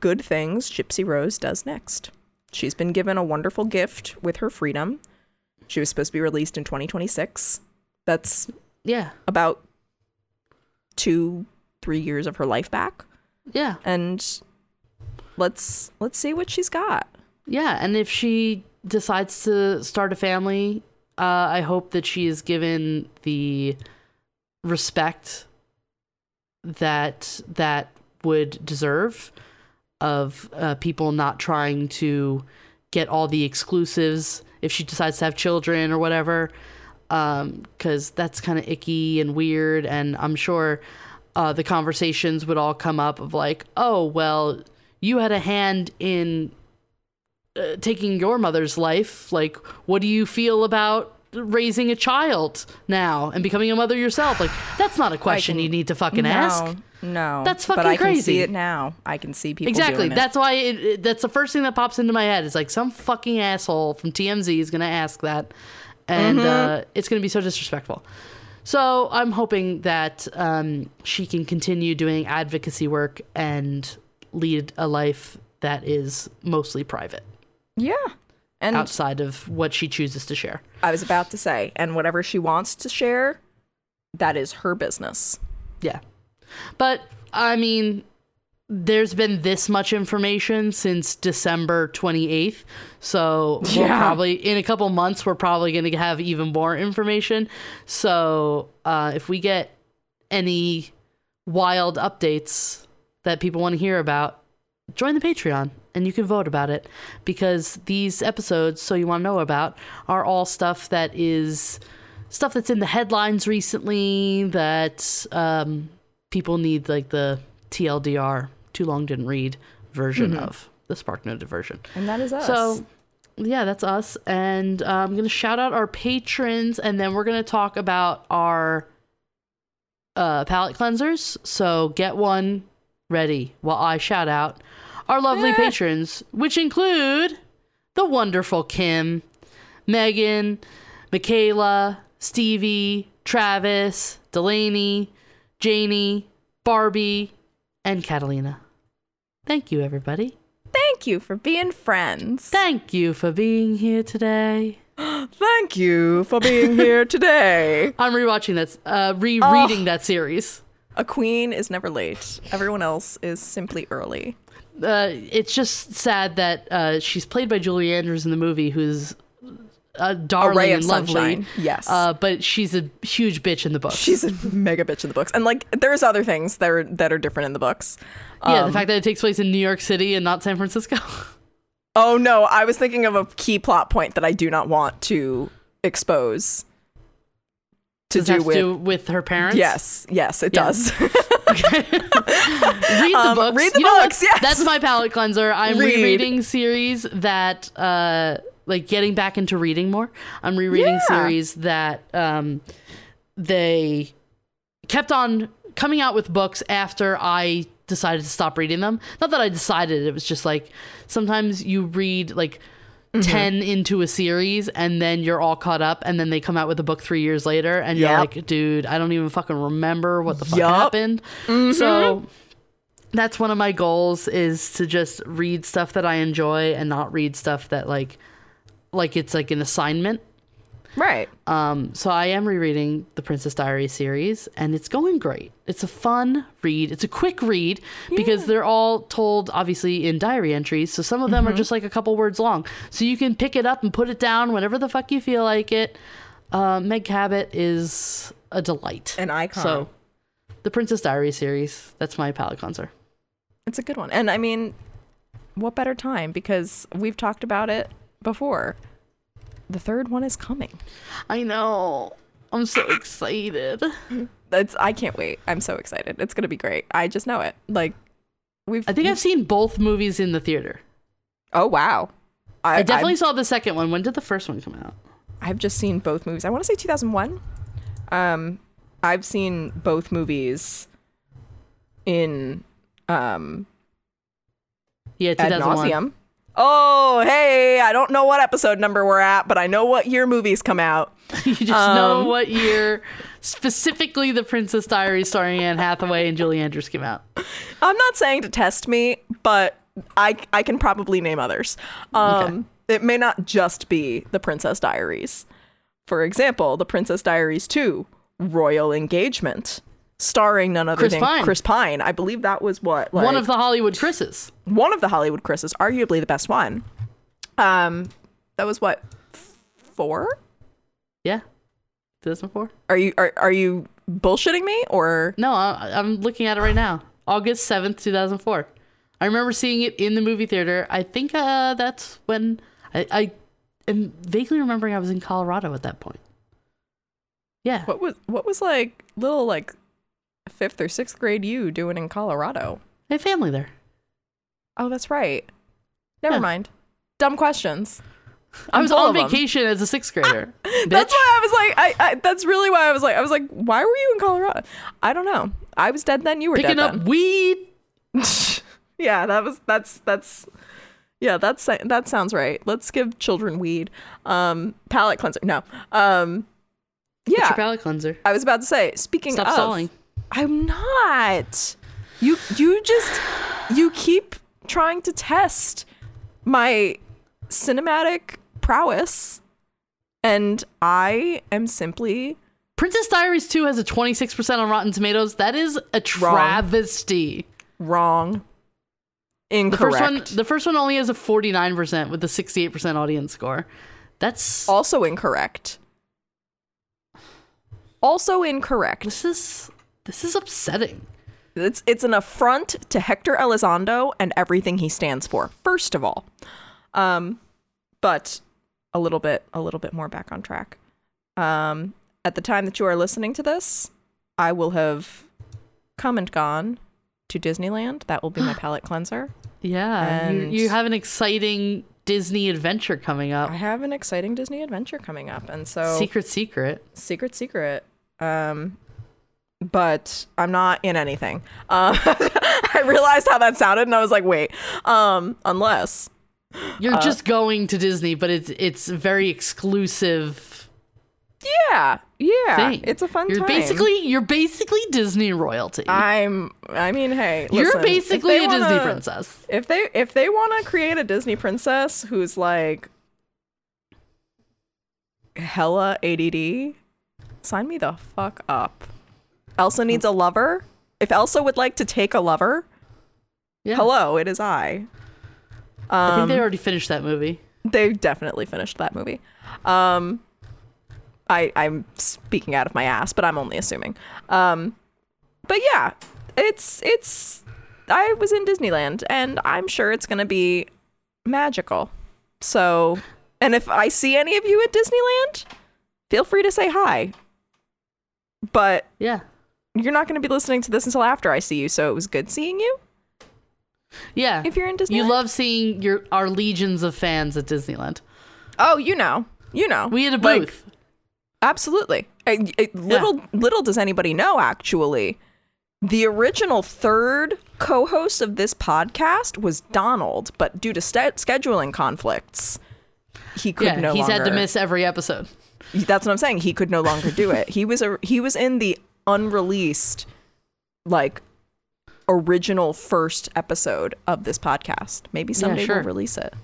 good things Gypsy Rose does next. She's been given a wonderful gift with her freedom. She was supposed to be released in 2026. That's yeah, about two, three years of her life back. yeah. And let's let's see what she's got. Yeah, and if she decides to start a family, uh, I hope that she is given the respect that that would deserve of uh, people not trying to get all the exclusives if she decides to have children or whatever because that's kind of icky and weird and i'm sure uh, the conversations would all come up of like oh well you had a hand in uh, taking your mother's life. Like what do you feel about raising a child now and becoming a mother yourself? Like that's not a question you need to fucking ask. No, That's But fucking I can crazy. see it now. I can see people exactly. doing it. that's why it, it- that's the first thing that pops into my head is like some fucking asshole from tmz is gonna ask that. And uh, it's gonna be so disrespectful so i'm hoping that um, she can continue doing advocacy work and lead a life that is mostly private Yeah. And outside of what she chooses to share I was about to say, and whatever she wants to share, that is her business. Yeah. But I mean, there's been this much information since December 28th. So we'll probably in a couple months we're probably going to have even more information. So, uh, if we get any wild updates that people want to hear about, join the Patreon and you can vote about it. Because these episodes, so you want to know about, are all stuff that is stuff that's in the headlines recently that um, people need like the TLDR, too long didn't read version of the Spark Noted version. And that is us. So, yeah, that's us. And uh, I'm going to shout out our patrons, and then we're going to talk about our uh, palate cleansers. So, get one ready while I shout out our lovely Eh. patrons, which include the wonderful Kim, Megan, Michaela, Stevie, Travis, Delaney, Janie, Barbie, and Catalina. Thank you, everybody. Thank you for being friends. Thank you for being here today. Thank you for being here today. I'm rewatching that, uh, rereading that series. A queen is never late. Everyone else is simply early. Uh, it's just sad that uh, she's played by Julie Andrews in the movie, who's a A darling ray of and lovely. sunshine. Yes. Uh, but she's a huge bitch in the books. She's a mega bitch in the books. And like there's other things that are that are different in the books. yeah, Um, the fact that it takes place in New York City and not San Francisco. Oh no, I was thinking of a key plot point that I do not want to expose. To do have with do with her parents? Yes, yes, it Yeah. does. read the Um, books. read the You books, yes. That's my palate cleanser. I'm Read. rereading series that uh like getting back into reading more. I'm rereading Yeah. series that um they kept on coming out with books after I decided to stop reading them. Not that I decided, it was just like sometimes you read like Mm-hmm. 10 into a series and then you're all caught up and then they come out with a book 3 years later and you're like, dude, I don't even fucking remember what the fuck happened. So that's one of my goals is to just read stuff that I enjoy and not read stuff that like like it's like an assignment. Right. Um, so I am rereading the Princess Diary series, and it's going great. It's a fun read. It's a quick read because they're all told obviously in diary entries. So some of them are just like a couple words long, so you can pick it up and put it down whenever the fuck you feel like it. Uh, Meg Cabot is a delight. An icon. So the Princess Diary series, that's my palate cleanser. It's a good one. And I mean, what better time? Because we've talked about it before. The third one is coming. I know. I'm so excited. That's I can't wait. I'm so excited. It's gonna be great. I just know it. Like we've I think I've seen both movies in the theater. Oh wow. I, I definitely I've, saw the second one. When did the first one come out? I've just seen both movies. I want to say 2001. Um I've seen both movies in um Yeah, ad 2001. nauseum. Oh, hey, I don't know what episode number we're at, but I know what year movies come out. you just know Um, what year specifically the Princess Diaries starring Anne Hathaway and Julie Andrews came out. I'm not saying to test me, but I I can probably name others. Um, It may not just be the Princess Diaries. For example, the Princess Diaries 2, Royal Engagement, starring none other Chris than Pine. Chris Pine. I believe that was what like, one of the Hollywood Chris's. one of the Hollywood Chris's, arguably the best one. Um, that was what four? Yeah. 2004? Are you are are you bullshitting me or No, I, I'm looking at it right now. August 7th, 2004. I remember seeing it in the movie theater. I think uh, that's when I, I am vaguely remembering I was in Colorado at that point. Yeah. what was what was like little like fifth or sixth grade you doing in Colorado? I have family there. Oh, that's right. Never Yeah. mind. Dumb questions. I was on vacation as a sixth grader. That's why I was like, I, I. That's really why I was like, I was like, why were you in Colorado? I don't know. I was dead then. You were Picking up weed. yeah, that was. That's that's. Yeah, that's that sounds right. Let's give children weed. Um, palate cleanser. No. Um, What's yeah. your palate cleanser? I was about to say. Speaking Stop of, stalling. I'm not. You you just you keep trying to test my cinematic prowess and I am simply Princess Diaries 2 has a 26% on Rotten Tomatoes. That is a travesty. wrong. The Incorrect. first one the first one only has a 49% with a 68% audience score. That's also incorrect. Also incorrect. this is this is upsetting. It's it's an affront to Hector Elizondo and everything he stands for. First of all, um, but a little bit a little bit more back on track. Um, at the time that you are listening to this, I will have come and gone to Disneyland. That will be my palate cleanser. Yeah, you, you have an exciting Disney adventure coming up. I have an exciting Disney adventure coming up, and so Secret secret. secret secret. Um, but I'm not in anything. Uh, I realized how that sounded, and I was like, wait. Um, unless You're Uh, just going to Disney, but it's it's very exclusive Yeah, yeah, thing. it's a fun You're time. basically you're basically Disney royalty. I'm. I mean, hey, you're basically a Disney wanna- princess. If they if they want to create a Disney princess who's like hella ADD, sign me the fuck up. Elsa needs a lover. If Elsa would like to take a lover, Yeah. hello, it is I. I think Um, they already finished that movie. they definitely finished that movie. Um, I I'm speaking out of my ass, but I'm only assuming. Um, but yeah, it's it's. I was in Disneyland, and I'm sure it's gonna be magical. So, and if I see any of you at Disneyland, feel free to say hi. But Yeah. You're not gonna be listening to this until after I see you, so it was good seeing you. Yeah. If you're in Disneyland, you love seeing your our legions of fans at Disneyland. Oh, you know, you know. We had a Like, booth. Absolutely. I- I- little little does anybody know actually. The original third co-host of this podcast was Donald, but due to st- scheduling conflicts, he could yeah, no he's longer. had to miss every episode. That's what I'm saying. He could no longer do it. He was a he was in the unreleased like original first episode of this podcast. Maybe someday sure. we'll release it.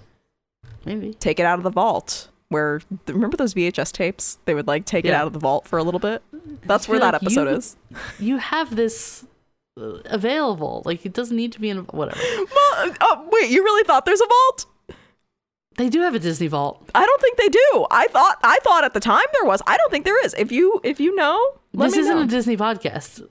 Maybe. Take it out of the vault. Where remember those VHS tapes? They would like take it out of the vault for a little bit. That's where that like episode you- is. You have this uh, available. Like it doesn't need to be in whatever. Well, oh, wait, you really thought there's a vault? They do have a Disney Vault. I don't think they do. I thought I thought at the time there was. I don't think there is. If you if you know, this isn't know. a Disney podcast.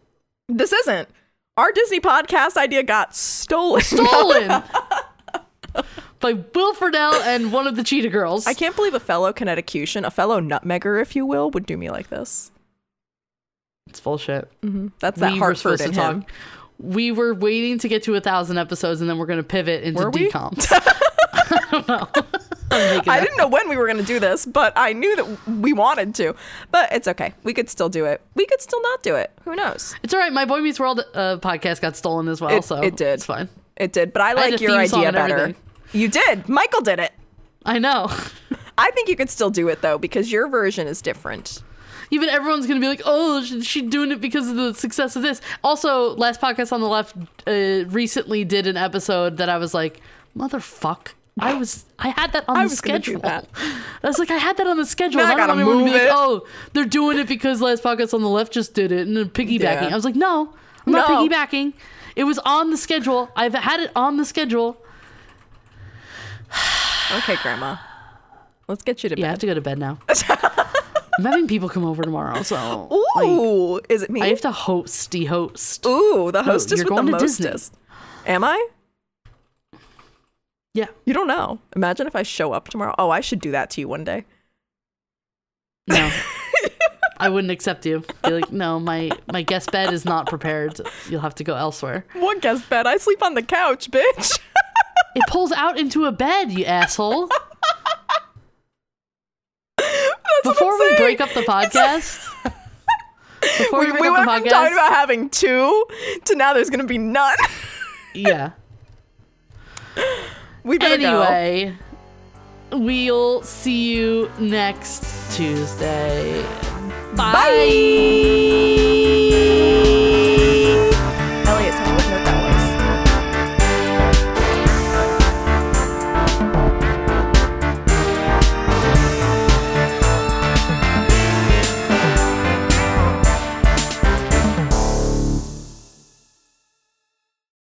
this isn't. Our Disney podcast idea got stolen. Stolen by Will Friedle and one of the Cheetah Girls. I can't believe a fellow Connecticutian, a fellow nutmegger, if you will, would do me like this. It's bullshit. hmm That's that we Hartford in him. talk. We were waiting to get to a thousand episodes, and then we're going to pivot into Were we? I don't know. I didn't know when we were going to do this, but I knew that we wanted to. But it's okay. We could still do it. We could still not do it. Who knows? It's all right. My Boy Meets World uh, podcast got stolen as well, It- so it did. It's fine. It did, but I like a your idea better. everything. You did. Michael did it. I know. I think you could still do it though because your version is different. Even everyone's gonna be like, "Oh, she- she's doing it because of the success of this." Also, last podcast on the left uh, recently did an episode that I was like, "Motherfuck." I was, I had that on I the was gonna do schedule. I was like, I had that on the schedule. Now I gotta want everyone to move be. Like, oh, they're doing it because last podcast on the left just did it and then piggybacking. Yeah. I was like, no, I'm not piggybacking. It was on the schedule. I've had it on the schedule. Okay, Grandma. Let's get you to Yeah, I have to go to bed now. I'm having people come over tomorrow, so like, Ooh, is it me? I have to host the host. Ooh, the hostess you're with the going to Disney. Am I? Yeah. You don't know. Imagine if I show up tomorrow. Oh, I should do that to you one day. No. I wouldn't accept you. Be like, no, my my guest bed is not prepared. You'll have to go elsewhere. What guest bed? I sleep on the couch, bitch. It pulls out into a bed, you asshole. Before we break up the podcast, before we, we, break we up went the from podcast, talking about having two to now there's gonna be none. yeah. We better go. Anyway, we'll see you next Tuesday. Bye. Bye.